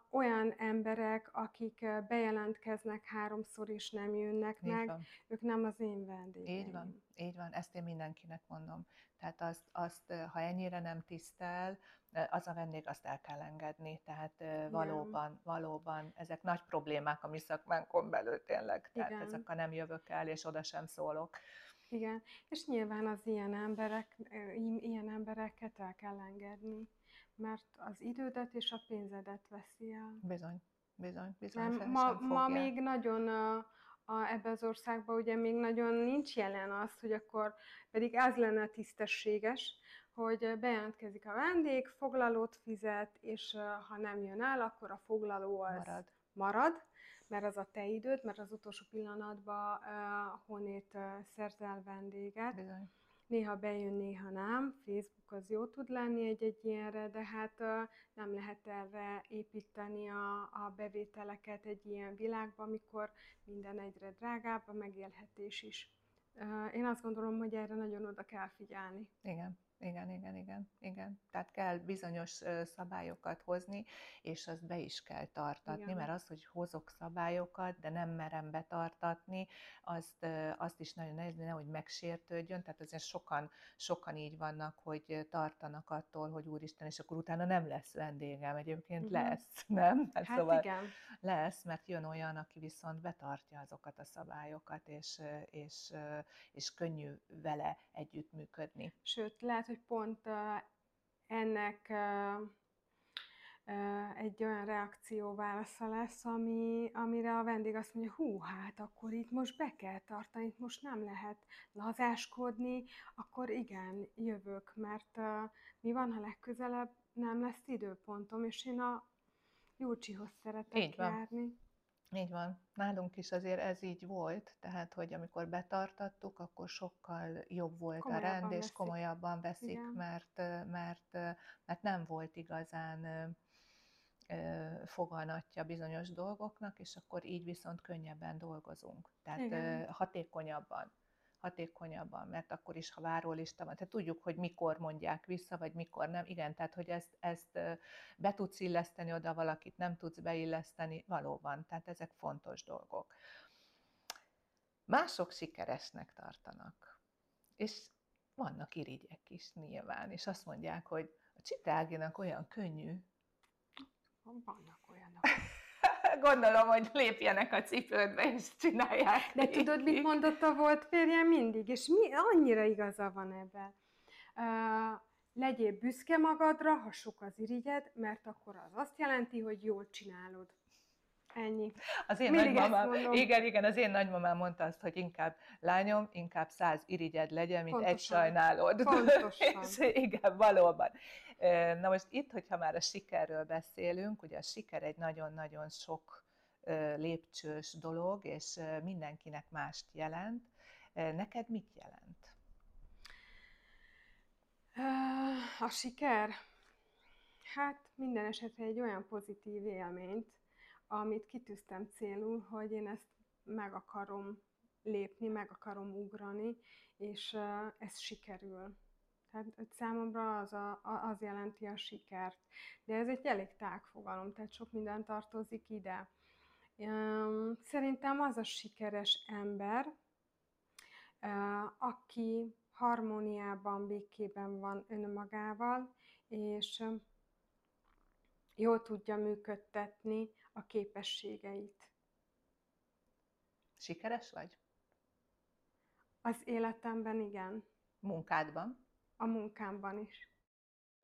olyan emberek, akik bejelentkeznek háromszor és nem jönnek így meg, van. ők nem az én vendégeim. Így van, így van, ezt én mindenkinek mondom. Tehát azt, azt ha ennyire nem tisztel, az a vendég, azt el kell engedni. Tehát Igen. valóban, valóban ezek nagy problémák a mi szakmánkon belül tényleg. Tehát Igen. ezek a nem jövök el, és oda sem szólok. Igen, és nyilván az ilyen emberek, ilyen embereket el kell engedni mert az idődet és a pénzedet veszi el. Bizony, bizony, bizony. Nem, ma, ma még nagyon a, a, ebbe az országban ugye még nagyon nincs jelen az, hogy akkor pedig ez lenne tisztességes, hogy bejelentkezik a vendég, foglalót fizet, és ha nem jön el, akkor a foglaló az marad, marad mert az a te időd, mert az utolsó pillanatban uh, honnét uh, szerzel vendéget. Bizony néha bejön, néha nem. Facebook az jó tud lenni egy-egy ilyenre, de hát nem lehet erre építeni a, a bevételeket egy ilyen világban, amikor minden egyre drágább, a megélhetés is. Én azt gondolom, hogy erre nagyon oda kell figyelni. Igen. Igen, igen, igen, igen. Tehát kell bizonyos szabályokat hozni, és azt be is kell tartatni, igen. mert az, hogy hozok szabályokat, de nem merem betartatni, azt, azt is nagyon nehéz, nehogy megsértődjön, tehát azért sokan, sokan így vannak, hogy tartanak attól, hogy úristen, és akkor utána nem lesz vendégem, egyébként uh-huh. lesz, nem? <laughs> Hát, hát szóval igen. Lesz, mert jön olyan, aki viszont betartja azokat a szabályokat, és, és, és könnyű vele együttműködni. Sőt, lehet, hogy pont ennek egy olyan reakció válasza lesz, ami, amire a vendég azt mondja, hú, hát akkor itt most be kell tartani, itt most nem lehet lazáskodni, akkor igen, jövök, mert uh, mi van, ha legközelebb nem lesz időpontom, és én a Júcsihoz szeretek Így van. járni. Így van. Nálunk is azért ez így volt, tehát hogy amikor betartattuk, akkor sokkal jobb volt komolyabban a rend, és veszik. komolyabban veszik, mert, mert, mert nem volt igazán foganatja bizonyos dolgoknak, és akkor így viszont könnyebben dolgozunk. Tehát Igen. hatékonyabban hatékonyabban, mert akkor is, ha várólista van, tehát tudjuk, hogy mikor mondják vissza, vagy mikor nem. Igen, tehát hogy ezt, ezt be tudsz illeszteni oda valakit, nem tudsz beilleszteni, valóban, tehát ezek fontos dolgok. Mások sikeresnek tartanak, és vannak irigyek is nyilván, és azt mondják, hogy a Csitáginak olyan könnyű. Vannak olyanok. Gondolom, hogy lépjenek a cipődbe, és csinálják. De tudod, mit mondott a volt férjem mindig? És mi, annyira igaza van ebben. Uh, legyél büszke magadra, ha sok az irigyed, mert akkor az azt jelenti, hogy jól csinálod. Ennyi. Az én Mindig nagymamám, igen, igen, az én nagymamám mondta azt, hogy inkább lányom, inkább száz irigyed legyen, mint Pontosan. egy sajnálod. Pontosan. <laughs> És igen, valóban. Na most itt, hogyha már a sikerről beszélünk, ugye a siker egy nagyon-nagyon sok lépcsős dolog, és mindenkinek mást jelent. Neked mit jelent? A siker? Hát minden esetre egy olyan pozitív élményt, amit kitűztem célul, hogy én ezt meg akarom lépni, meg akarom ugrani, és ez sikerül. Tehát számomra az, a, az jelenti a sikert. De ez egy elég tág fogalom, tehát sok minden tartozik ide. Szerintem az a sikeres ember, aki harmóniában, békében van önmagával, és jól tudja működtetni a képességeit. Sikeres vagy? Az életemben igen. Munkádban? A munkámban is.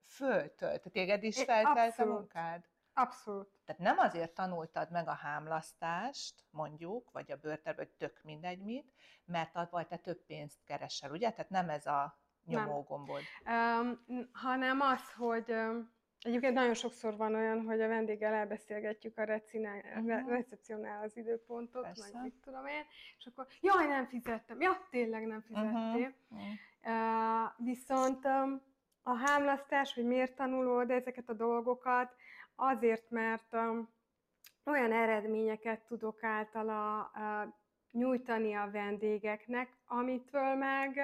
Föltölt? Téged is feltelt a munkád? Abszolút. Tehát nem azért tanultad meg a hámlasztást, mondjuk, vagy a bőrter, vagy tök mindegy mit, mert vagy te több pénzt keresel, ugye? Tehát nem ez a nyomógombod. Um, hanem az, hogy um, Egyébként nagyon sokszor van olyan, hogy a vendéggel elbeszélgetjük a recinál, uh-huh. recepciónál az időpontot, Persze. meg mit tudom én, és akkor jaj, nem fizettem, ja, tényleg nem fizettél. Uh-huh. Viszont a hámlasztás, hogy miért tanulod ezeket a dolgokat, azért, mert olyan eredményeket tudok általa nyújtani a vendégeknek, amitől meg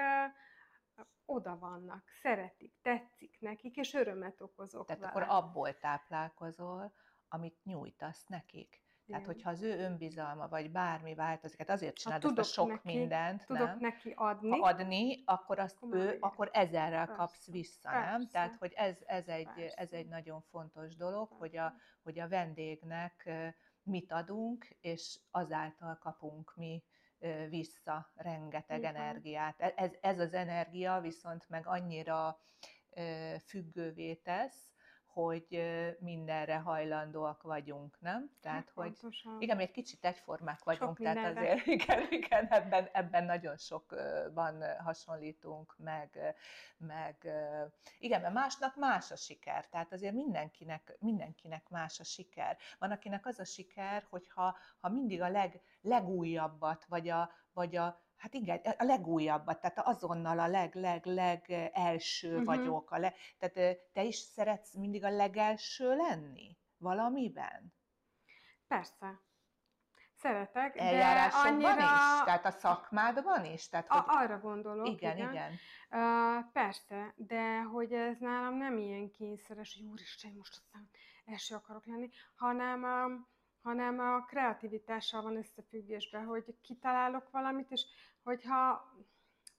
oda vannak, szeretik, tetszik nekik, és örömet okozok Tehát vele. akkor abból táplálkozol, amit nyújtasz nekik. Tehát, Igen. hogyha az ő önbizalma, vagy bármi változik, hát azért csinálod ezt a sok neki, mindent, tudok nem? neki adni. Ha adni, akkor azt akkor ő, akkor ezerrel Persze. kapsz vissza, Persze. nem? Tehát, hogy ez, ez, egy, ez egy nagyon fontos dolog, Persze. hogy a, hogy a vendégnek mit adunk, és azáltal kapunk mi vissza rengeteg Igen. energiát. E, ez, ez az energia viszont meg annyira függővé tesz, hogy mindenre hajlandóak vagyunk, nem? Tehát, hát, hogy pontosan. igen, mi egy kicsit egyformák vagyunk, sok tehát azért <laughs> igen, igen ebben, ebben nagyon sokban hasonlítunk, meg, meg igen, mert másnak más a siker, tehát azért mindenkinek, mindenkinek más a siker. Van, akinek az a siker, hogyha ha mindig a leg, legújabbat, vagy a, vagy a Hát igen, a legújabbat, tehát azonnal a leg-leg-leg első uh-huh. vagyok. A le, tehát te is szeretsz mindig a legelső lenni valamiben? Persze. Szeretek, de annyira... is? Tehát a szakmádban is? Tehát, hogy... a, arra gondolok. Igen, igen. igen. Uh, persze, de hogy ez nálam nem ilyen kényszeres, hogy úristen, most aztán első akarok lenni, hanem um, hanem a kreativitással van összefüggésben, hogy kitalálok valamit, és hogyha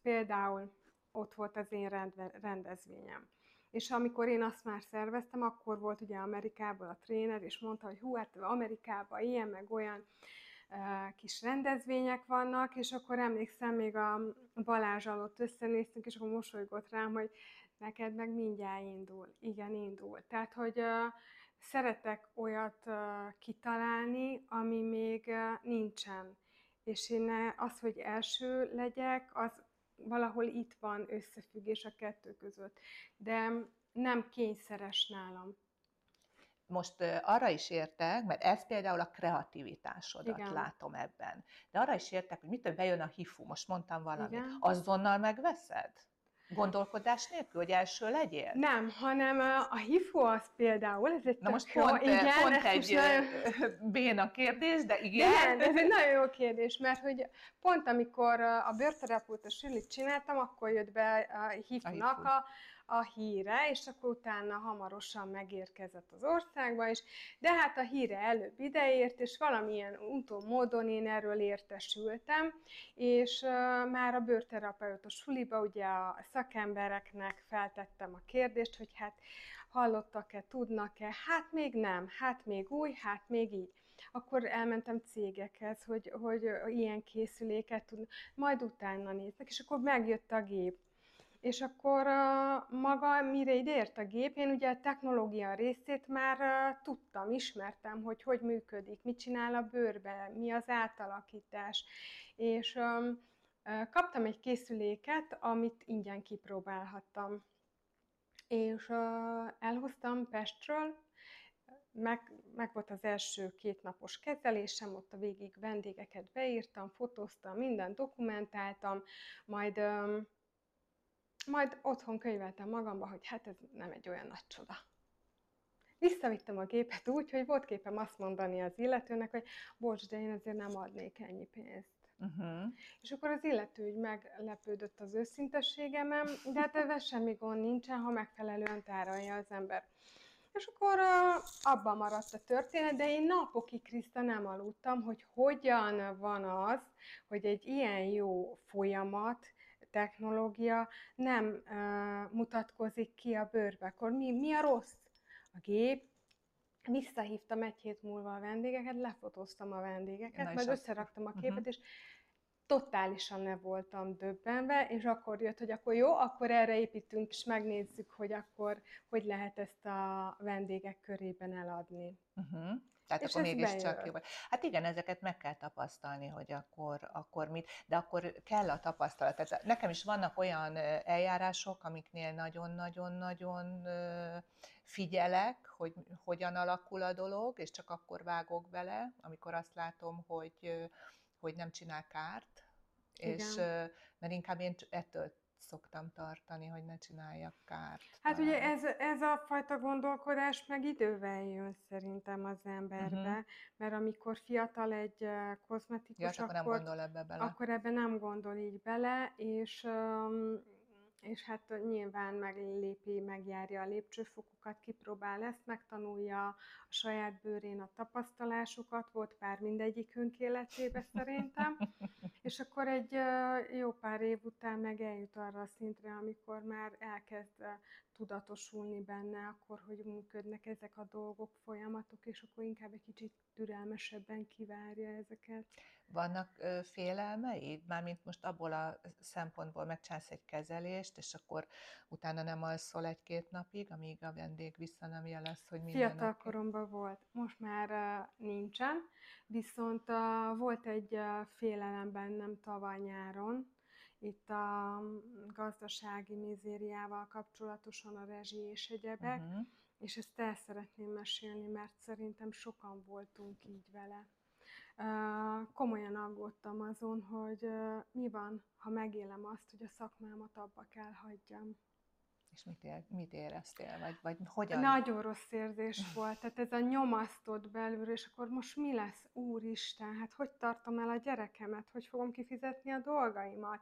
például ott volt az én rendezvényem, és amikor én azt már szerveztem, akkor volt ugye Amerikából a tréner, és mondta, hogy hú, hát Amerikában ilyen, meg olyan uh, kis rendezvények vannak, és akkor emlékszem, még a Balázs alatt összenéztünk, és akkor mosolygott rám, hogy neked meg mindjárt indul. Igen, indul. Tehát, hogy uh, szeretek olyat kitalálni, ami még nincsen. És én az, hogy első legyek, az valahol itt van összefüggés a kettő között. De nem kényszeres nálam. most arra is értek, mert ez például a kreativitásodat Igen. látom ebben. De arra is értek, hogy mitől bejön a hifu, most mondtam valamit. Igen. Azonnal megveszed? Gondolkodás nélkül, hogy első legyél? Nem, hanem a hifu az például, ez egy Na most pont, jó, igen, pont egy nagyon... <laughs> béna kérdés, de igen. Igen, ez egy nagyon jó kérdés, mert hogy pont amikor a bőrterapeuta sülit csináltam, akkor jött be a hifunak a, a a híre, és akkor utána hamarosan megérkezett az országba is, de hát a híre előbb ideért, és valamilyen úton, módon én erről értesültem, és már a bőrterapeutos suliba ugye a szakembereknek feltettem a kérdést, hogy hát hallottak-e, tudnak-e, hát még nem, hát még új, hát még így akkor elmentem cégekhez, hogy, hogy ilyen készüléket tudnak, majd utána néznek, és akkor megjött a gép. És akkor maga, mire ide ért a gép, én ugye a technológia részét már tudtam, ismertem, hogy hogy működik, mit csinál a bőrbe, mi az átalakítás. És kaptam egy készüléket, amit ingyen kipróbálhattam. És elhoztam Pestről, meg, meg volt az első két napos kezelésem, ott a végig vendégeket beírtam, fotóztam, mindent dokumentáltam, majd majd otthon könyveltem magamba, hogy hát ez nem egy olyan nagy csoda. Visszavittem a gépet úgy, hogy volt képem azt mondani az illetőnek, hogy bocs, de én azért nem adnék ennyi pénzt. Uh-huh. És akkor az illető úgy meglepődött az őszintességemem, de hát ebben semmi gond nincsen, ha megfelelően tárolja az ember. És akkor uh, abban maradt a történet, de én napokig Kriszta nem aludtam, hogy hogyan van az, hogy egy ilyen jó folyamat technológia nem uh, mutatkozik ki a bőrbe. Akkor mi, mi a rossz? A gép, visszahívtam egy hét múlva a vendégeket, lefotóztam a vendégeket, Na majd összeraktam a képet, uh-huh. és totálisan ne voltam döbbenve, és akkor jött, hogy akkor jó, akkor erre építünk, és megnézzük, hogy akkor hogy lehet ezt a vendégek körében eladni. Uh-huh. Tehát és akkor mégiscsak jó. Hát igen, ezeket meg kell tapasztalni, hogy akkor, akkor mit, de akkor kell a tapasztalat. Tehát nekem is vannak olyan eljárások, amiknél nagyon-nagyon-nagyon figyelek, hogy hogyan alakul a dolog, és csak akkor vágok bele, amikor azt látom, hogy, hogy nem csinál kárt, igen. és mert inkább én ettől szoktam tartani, hogy ne csináljak kárt. Hát talán. ugye ez, ez a fajta gondolkodás meg idővel jön szerintem az emberbe, uh-huh. mert amikor fiatal egy kozmetikus, ja, akkor, akkor nem gondol ebbe bele. Akkor ebbe nem gondol így bele, és um, és hát nyilván meglépi, megjárja a lépcsőfokokat, kipróbál ezt, megtanulja a saját bőrén a tapasztalásokat, volt pár mindegyikünk életébe szerintem, <laughs> és akkor egy jó pár év után meg eljut arra a szintre, amikor már elkezd tudatosulni benne, akkor hogy működnek ezek a dolgok, folyamatok, és akkor inkább egy kicsit türelmesebben kivárja ezeket. Vannak ö, félelmeid? Mármint most abból a szempontból megcsinálsz egy kezelést, és akkor utána nem alszol egy-két napig, amíg a vendég vissza nem jelez, hogy minden Fiatal okay. koromban volt, most már uh, nincsen, viszont uh, volt egy uh, félelem bennem tavaly nyáron, itt a gazdasági mizériával kapcsolatosan a rezsi és egyebek, uh-huh. és ezt el szeretném mesélni, mert szerintem sokan voltunk így vele. Komolyan aggódtam azon, hogy mi van, ha megélem azt, hogy a szakmámat abba kell hagyjam. És mit, ér, mit éreztél, vagy, vagy hogyan? Nagyon rossz érzés volt, tehát ez a nyomasztott belül, és akkor most mi lesz, úristen, hát hogy tartom el a gyerekemet, hogy fogom kifizetni a dolgaimat,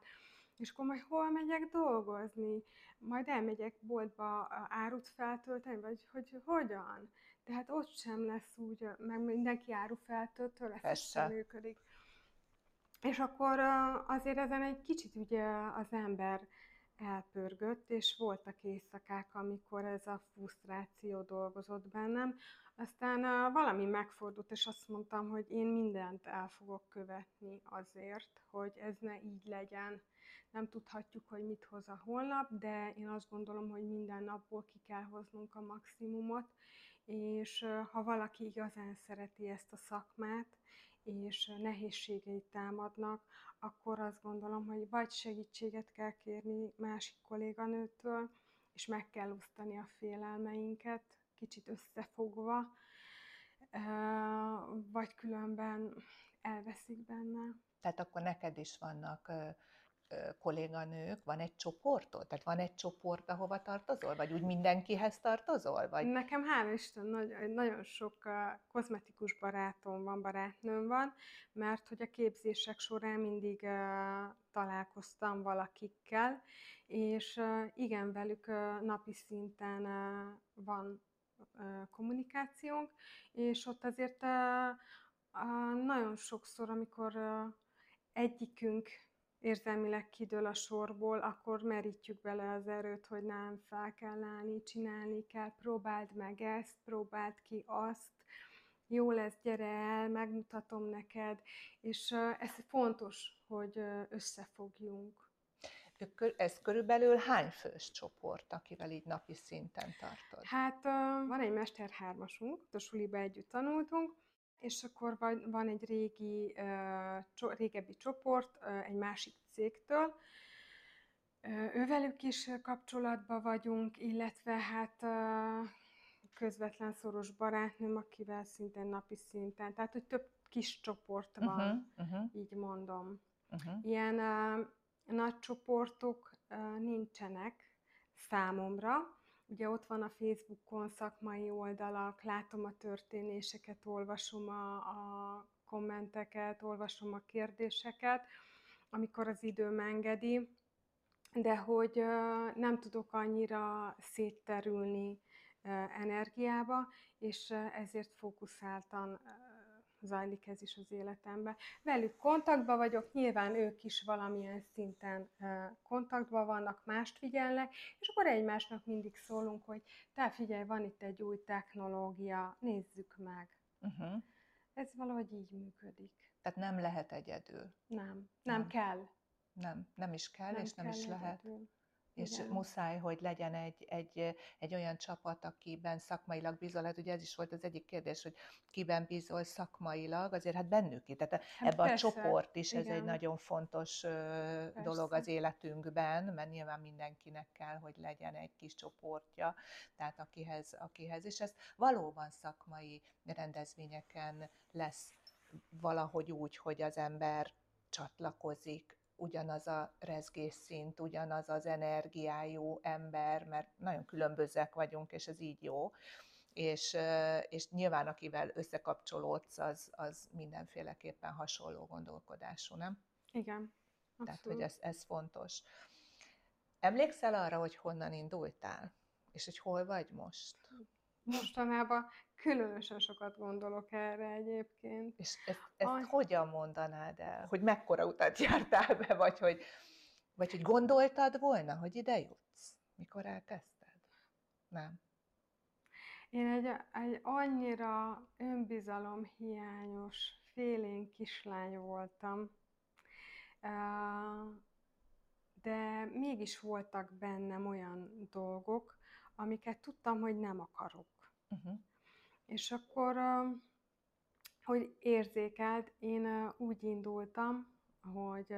és akkor majd hol megyek dolgozni, majd elmegyek boltba árut feltölteni, vagy hogy hogyan? Tehát ott sem lesz úgy, meg mindenki áru feltöltő lesz, sem működik. És akkor azért ezen egy kicsit ugye az ember elpörgött, és voltak éjszakák, amikor ez a frusztráció dolgozott bennem. Aztán valami megfordult, és azt mondtam, hogy én mindent el fogok követni azért, hogy ez ne így legyen. Nem tudhatjuk, hogy mit hoz a holnap, de én azt gondolom, hogy minden napból ki kell hoznunk a maximumot, és ha valaki igazán szereti ezt a szakmát, és nehézségeit támadnak, akkor azt gondolom, hogy vagy segítséget kell kérni másik kolléganőtől, és meg kell osztani a félelmeinket, kicsit összefogva, vagy különben elveszik benne. Tehát akkor neked is vannak kolléganők, van egy csoportod? Tehát van egy csoport, ahova tartozol? Vagy úgy mindenkihez tartozol? Vagy... Nekem hál' Isten nagyon, nagyon sok kozmetikus barátom van, barátnőm van, mert hogy a képzések során mindig találkoztam valakikkel, és igen, velük uh, napi szinten van kommunikációnk, és ott azért nagyon sokszor, amikor egyikünk érzelmileg kidől a sorból, akkor merítjük bele az erőt, hogy nem fel kell állni, csinálni kell, próbáld meg ezt, próbáld ki azt, jó lesz, gyere el, megmutatom neked, és ez fontos, hogy összefogjunk. Ez körülbelül hány fős csoport, akivel így napi szinten tartod? Hát van egy Mester hármasunk, a suliba együtt tanultunk, és akkor van egy régi, régebbi csoport egy másik cégtől, ővelük is kapcsolatban vagyunk, illetve hát közvetlen szoros barátnőm, akivel szintén napi szinten, tehát hogy több kis csoport van, uh-huh, uh-huh. így mondom. Uh-huh. Ilyen uh, nagy csoportok uh, nincsenek számomra, Ugye ott van a Facebookon szakmai oldalak, látom a történéseket, olvasom a, a kommenteket, olvasom a kérdéseket, amikor az időm engedi, de hogy nem tudok annyira szétterülni energiába, és ezért fókuszáltan zajlik ez is az életemben. Velük kontaktban vagyok, nyilván ők is valamilyen szinten kontaktban vannak, mást figyelnek, és akkor egymásnak mindig szólunk, hogy te figyelj, van itt egy új technológia, nézzük meg. Uh-huh. Ez valahogy így működik. Tehát nem lehet egyedül. Nem, nem, nem. kell. Nem, nem is kell, nem és nem kell is lehet. Egyedül és Igen. muszáj, hogy legyen egy, egy, egy olyan csapat, akiben szakmailag bízol. Hát ugye ez is volt az egyik kérdés, hogy kiben bízol szakmailag, azért hát bennük. Tehát hát ebbe persze. a csoport is, Igen. ez egy nagyon fontos persze. dolog az életünkben, mert nyilván mindenkinek kell, hogy legyen egy kis csoportja, tehát akihez, akihez és ez valóban szakmai rendezvényeken lesz valahogy úgy, hogy az ember csatlakozik ugyanaz a rezgésszint, ugyanaz az energiájú ember, mert nagyon különbözőek vagyunk, és ez így jó. És, és nyilván akivel összekapcsolódsz, az, az mindenféleképpen hasonló gondolkodású, nem? Igen. Abszolút. Tehát, hogy ez, ez fontos. Emlékszel arra, hogy honnan indultál? És hogy hol vagy most? Mostanában különösen sokat gondolok erre egyébként. És ezt, ezt Aj. hogyan mondanád el? Hogy mekkora utat jártál be, vagy hogy, vagy hogy gondoltad volna, hogy ide jutsz, mikor elkezdted? Nem. Én egy, egy annyira önbizalomhiányos, félén kislány voltam, de mégis voltak bennem olyan dolgok, amiket tudtam, hogy nem akarok. Uh-huh. És akkor, hogy érzékelt, én úgy indultam, hogy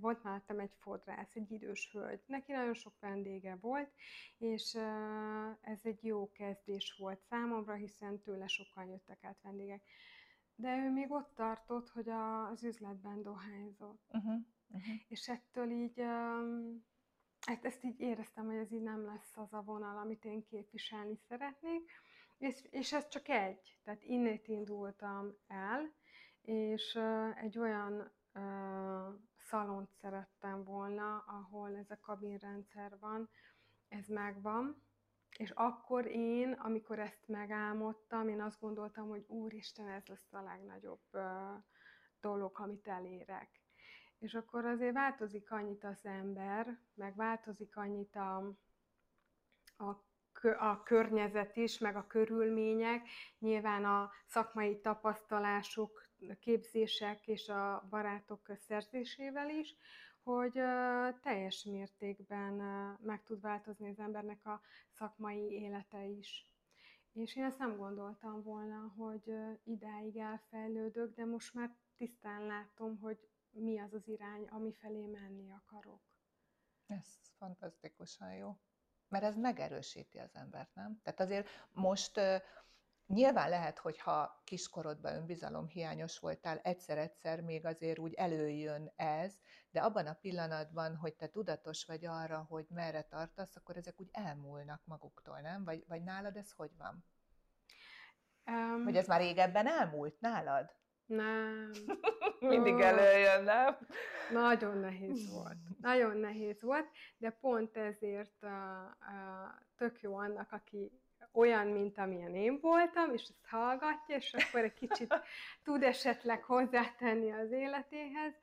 volt mellettem egy fodrász, egy idős hölgy. Neki nagyon sok vendége volt, és ez egy jó kezdés volt számomra, hiszen tőle sokan jöttek át vendégek. De ő még ott tartott, hogy az üzletben dohányzott. Uh-huh. Uh-huh. És ettől így ezt, ezt így éreztem, hogy ez így nem lesz az a vonal, amit én képviselni szeretnék, és, és ez csak egy, tehát innét indultam el, és egy olyan szalont szerettem volna, ahol ez a kabinrendszer van, ez megvan, és akkor én, amikor ezt megálmodtam, én azt gondoltam, hogy úristen, ez lesz a legnagyobb dolog, amit elérek. És akkor azért változik annyit az ember, meg változik annyit a, a a környezet is, meg a körülmények, nyilván a szakmai tapasztalások, képzések és a barátok szerzésével is, hogy teljes mértékben meg tud változni az embernek a szakmai élete is. És én ezt nem gondoltam volna, hogy idáig elfejlődök, de most már tisztán látom, hogy mi az az irány, ami felé menni akarok. Ez fantasztikusan jó. Mert ez megerősíti az embert, nem? Tehát azért most Nyilván lehet, hogy ha kiskorodban önbizalom hiányos voltál, egyszer-egyszer még azért úgy előjön ez, de abban a pillanatban, hogy te tudatos vagy arra, hogy merre tartasz, akkor ezek úgy elmúlnak maguktól, nem? Vagy, vagy nálad ez hogy van? Um, hogy ez már régebben elmúlt nálad? Nem. <laughs> Mindig előjön, nem? Nagyon nehéz volt. Nagyon nehéz volt, de pont ezért uh, uh, tök jó annak, aki olyan, mint amilyen én voltam, és ezt hallgatja, és akkor egy kicsit <laughs> tud esetleg hozzátenni az életéhez,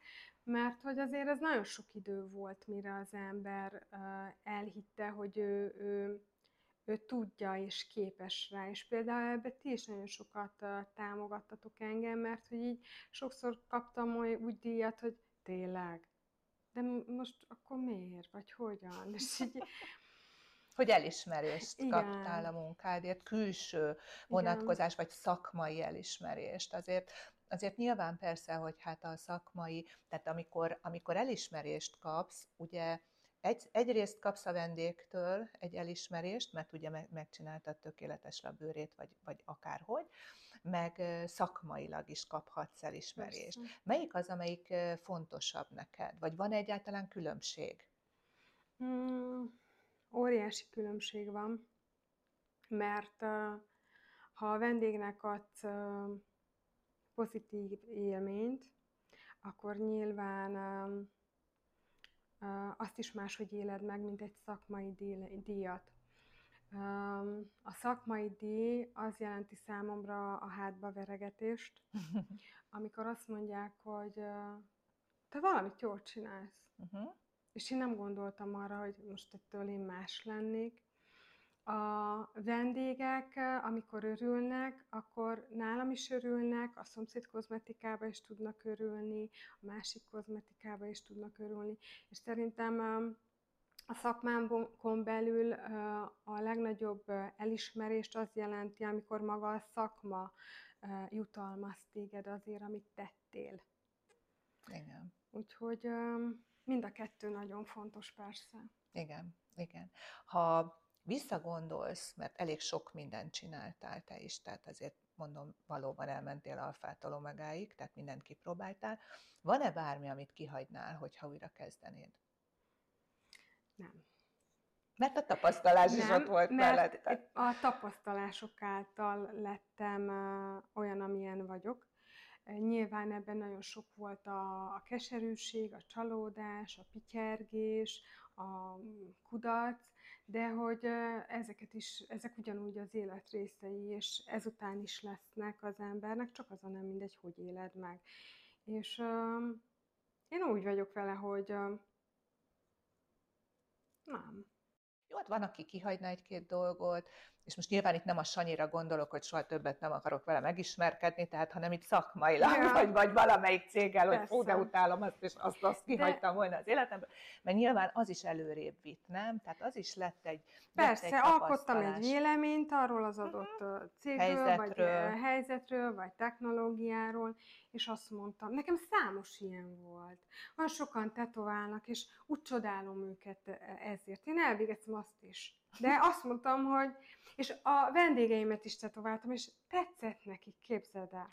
mert hogy azért ez nagyon sok idő volt, mire az ember elhitte, hogy ő, ő, ő tudja és képes rá. És például ebbe ti is nagyon sokat támogattatok engem, mert hogy így sokszor kaptam olyan úgy díjat, hogy tényleg, de most akkor miért, vagy hogyan? És így <laughs> hogy elismerést Igen. kaptál a munkádért, külső vonatkozás, Igen. vagy szakmai elismerést. Azért, azért nyilván persze, hogy hát a szakmai, tehát amikor, amikor elismerést kapsz, ugye egy, egyrészt kapsz a vendégtől egy elismerést, mert ugye megcsináltad tökéletes a bőrét, vagy, vagy akárhogy, meg szakmailag is kaphatsz elismerést. Persze. Melyik az, amelyik fontosabb neked? Vagy van egyáltalán különbség? Hmm óriási különbség van, mert ha a vendégnek adsz pozitív élményt, akkor nyilván azt is máshogy éled meg, mint egy szakmai díjat. A szakmai díj az jelenti számomra a hátba veregetést, <laughs> amikor azt mondják, hogy te valamit jól csinálsz. Uh-huh. És én nem gondoltam arra, hogy most ettől én más lennék. A vendégek, amikor örülnek, akkor nálam is örülnek, a szomszéd kozmetikába is tudnak örülni, a másik kozmetikába is tudnak örülni. És szerintem a szakmámon belül a legnagyobb elismerést az jelenti, amikor maga a szakma jutalmaz téged azért, amit tettél. Igen. Úgyhogy Mind a kettő nagyon fontos persze. Igen, igen. Ha visszagondolsz, mert elég sok mindent csináltál te is, tehát azért mondom, valóban elmentél alfától omegáig, tehát mindent kipróbáltál. Van-e bármi, amit kihagynál, hogyha újra kezdenéd? Nem. Mert a tapasztalás Nem, is ott volt mert mellette. a tapasztalások által lettem olyan, amilyen vagyok. Nyilván ebben nagyon sok volt a, a keserűség, a csalódás, a pityergés, a kudarc, de hogy ezeket is, ezek ugyanúgy az élet részei, és ezután is lesznek az embernek, csak azon nem mindegy, hogy éled meg. És uh, én úgy vagyok vele, hogy uh, nem. Jó, hát van, aki kihagyna egy-két dolgot, és most nyilván itt nem a Sanyira gondolok, hogy soha többet nem akarok vele megismerkedni, tehát hanem itt szakmailag, ja. vagy, vagy valamelyik céggel, Persze. hogy fú, de utálom azt, és azt, azt kihagytam de... volna az életemből, mert nyilván az is előrébb vitt, nem? Tehát az is lett egy Persze, lett egy alkottam egy véleményt arról az adott uh-huh. cégről, helyzetről. vagy helyzetről, vagy technológiáról, és azt mondtam, nekem számos ilyen volt. Van sokan tetoválnak, és úgy csodálom őket ezért. Én elvégeztem azt is. De azt mondtam, hogy és a vendégeimet is tetováltam, és tetszett nekik, képzeld el.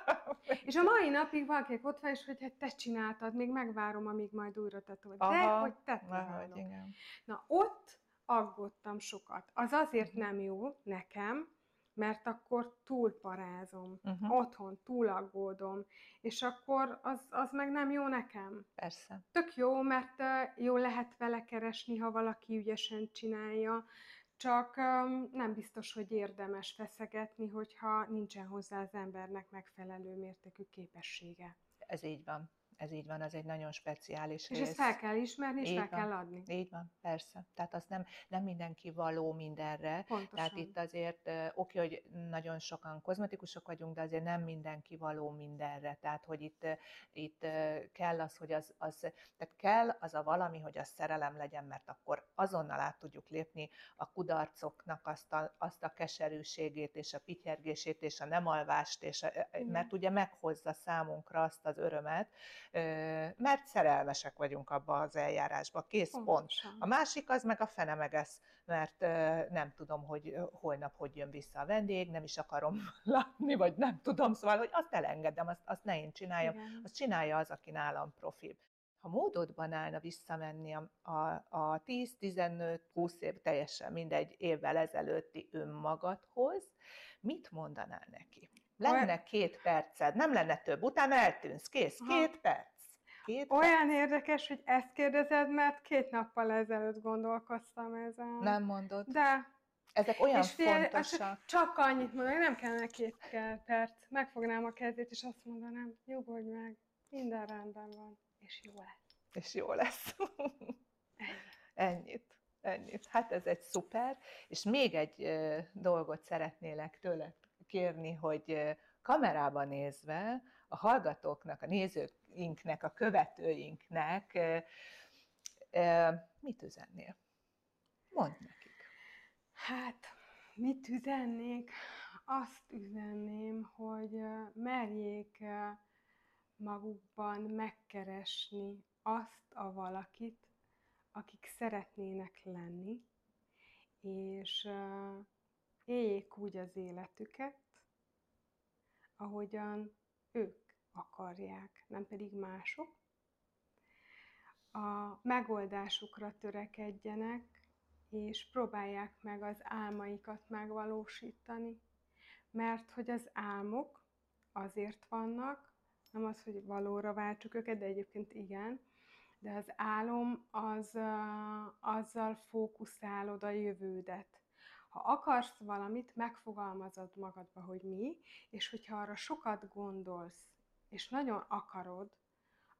<laughs> és a mai napig valakinek ott van, és hogy hát te csináltad, még megvárom, amíg majd újra tetoválom. De hogy tetoválom. Na ott aggódtam sokat. Az azért mhm. nem jó nekem, mert akkor túlparázom, uh-huh. otthon túl aggódom, és akkor az, az meg nem jó nekem. Persze. Tök jó, mert uh, jó lehet vele keresni, ha valaki ügyesen csinálja, csak nem biztos, hogy érdemes feszegetni, hogyha nincsen hozzá az embernek megfelelő mértékű képessége. Ez így van ez így van, az egy nagyon speciális és rész. És ezt fel kell ismerni, és így fel van, kell adni. Így van, persze. Tehát az nem, nem mindenki való mindenre. Pontosan. Tehát itt azért oké, hogy nagyon sokan kozmetikusok vagyunk, de azért nem mindenki való mindenre. Tehát, hogy itt, itt kell az, hogy az, az, tehát kell az a valami, hogy az szerelem legyen, mert akkor azonnal át tudjuk lépni a kudarcoknak azt a, azt a keserűségét, és a pityergését, és a nem alvást, és a, mert ugye meghozza számunkra azt az örömet, mert szerelmesek vagyunk abba az eljárásba, kész pont. A másik az meg a fenemegesz, mert nem tudom, hogy holnap hogy jön vissza a vendég, nem is akarom <laughs> látni, vagy nem tudom, szóval, hogy azt elengedem, azt, azt ne én csináljam, Igen. azt csinálja az, aki nálam profib ha módodban állna visszamenni a, a, a 10-15-20 év, teljesen mindegy évvel ezelőtti önmagadhoz, mit mondanál neki? Lenne két perced, nem lenne több, utána eltűnsz, kész, két ha. perc. Két Olyan perc. érdekes, hogy ezt kérdezed, mert két nappal ezelőtt gondolkoztam ezen. Nem mondod? De. Ezek olyan és fél, fontosak. Csak annyit mondani, nem kellene két perc. Megfognám a kezét, és azt mondanám, nyugodj meg, minden rendben van és jó lesz. És jó lesz. <laughs> Ennyit. Ennyit. Hát ez egy szuper. És még egy ö, dolgot szeretnélek tőle kérni, hogy kamerában nézve a hallgatóknak, a nézőinknek, a követőinknek mit üzennél? Mondd nekik. Hát, mit üzennék? Azt üzenném, hogy merjék magukban megkeresni azt a valakit, akik szeretnének lenni, és éljék úgy az életüket, ahogyan ők akarják, nem pedig mások. A megoldásukra törekedjenek, és próbálják meg az álmaikat megvalósítani, mert hogy az álmok azért vannak, nem az, hogy valóra váltsuk őket, de egyébként igen, de az álom az azzal fókuszálod a jövődet. Ha akarsz valamit, megfogalmazod magadba, hogy mi, és hogyha arra sokat gondolsz, és nagyon akarod,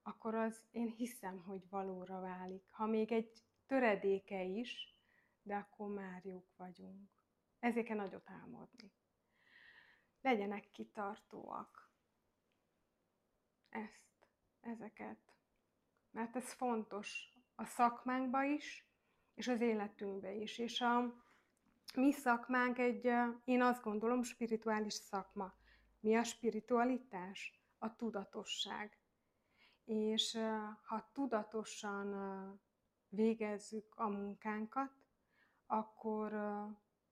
akkor az én hiszem, hogy valóra válik. Ha még egy töredéke is, de akkor már jók vagyunk. Ezért kell nagyot álmodni. Legyenek kitartóak ezt, ezeket. Mert ez fontos a szakmánkba is, és az életünkbe is. És a mi szakmánk egy, én azt gondolom, spirituális szakma. Mi a spiritualitás? A tudatosság. És ha tudatosan végezzük a munkánkat, akkor,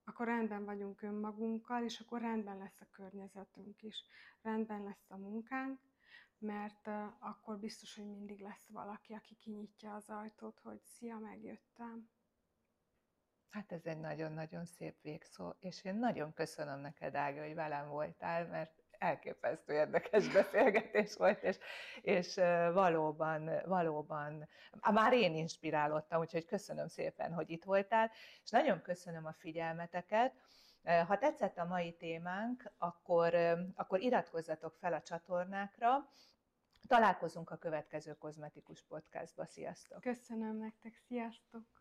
akkor rendben vagyunk önmagunkkal, és akkor rendben lesz a környezetünk is. Rendben lesz a munkánk, mert akkor biztos, hogy mindig lesz valaki, aki kinyitja az ajtót, hogy szia, megjöttem. Hát ez egy nagyon-nagyon szép végszó, és én nagyon köszönöm neked, Ága, hogy velem voltál, mert elképesztő érdekes <laughs> beszélgetés volt, és, és valóban, valóban, már én inspirálódtam, úgyhogy köszönöm szépen, hogy itt voltál, és nagyon köszönöm a figyelmeteket, ha tetszett a mai témánk, akkor, akkor iratkozzatok fel a csatornákra, Találkozunk a következő kozmetikus podcastba. Sziasztok! Köszönöm nektek, sziasztok!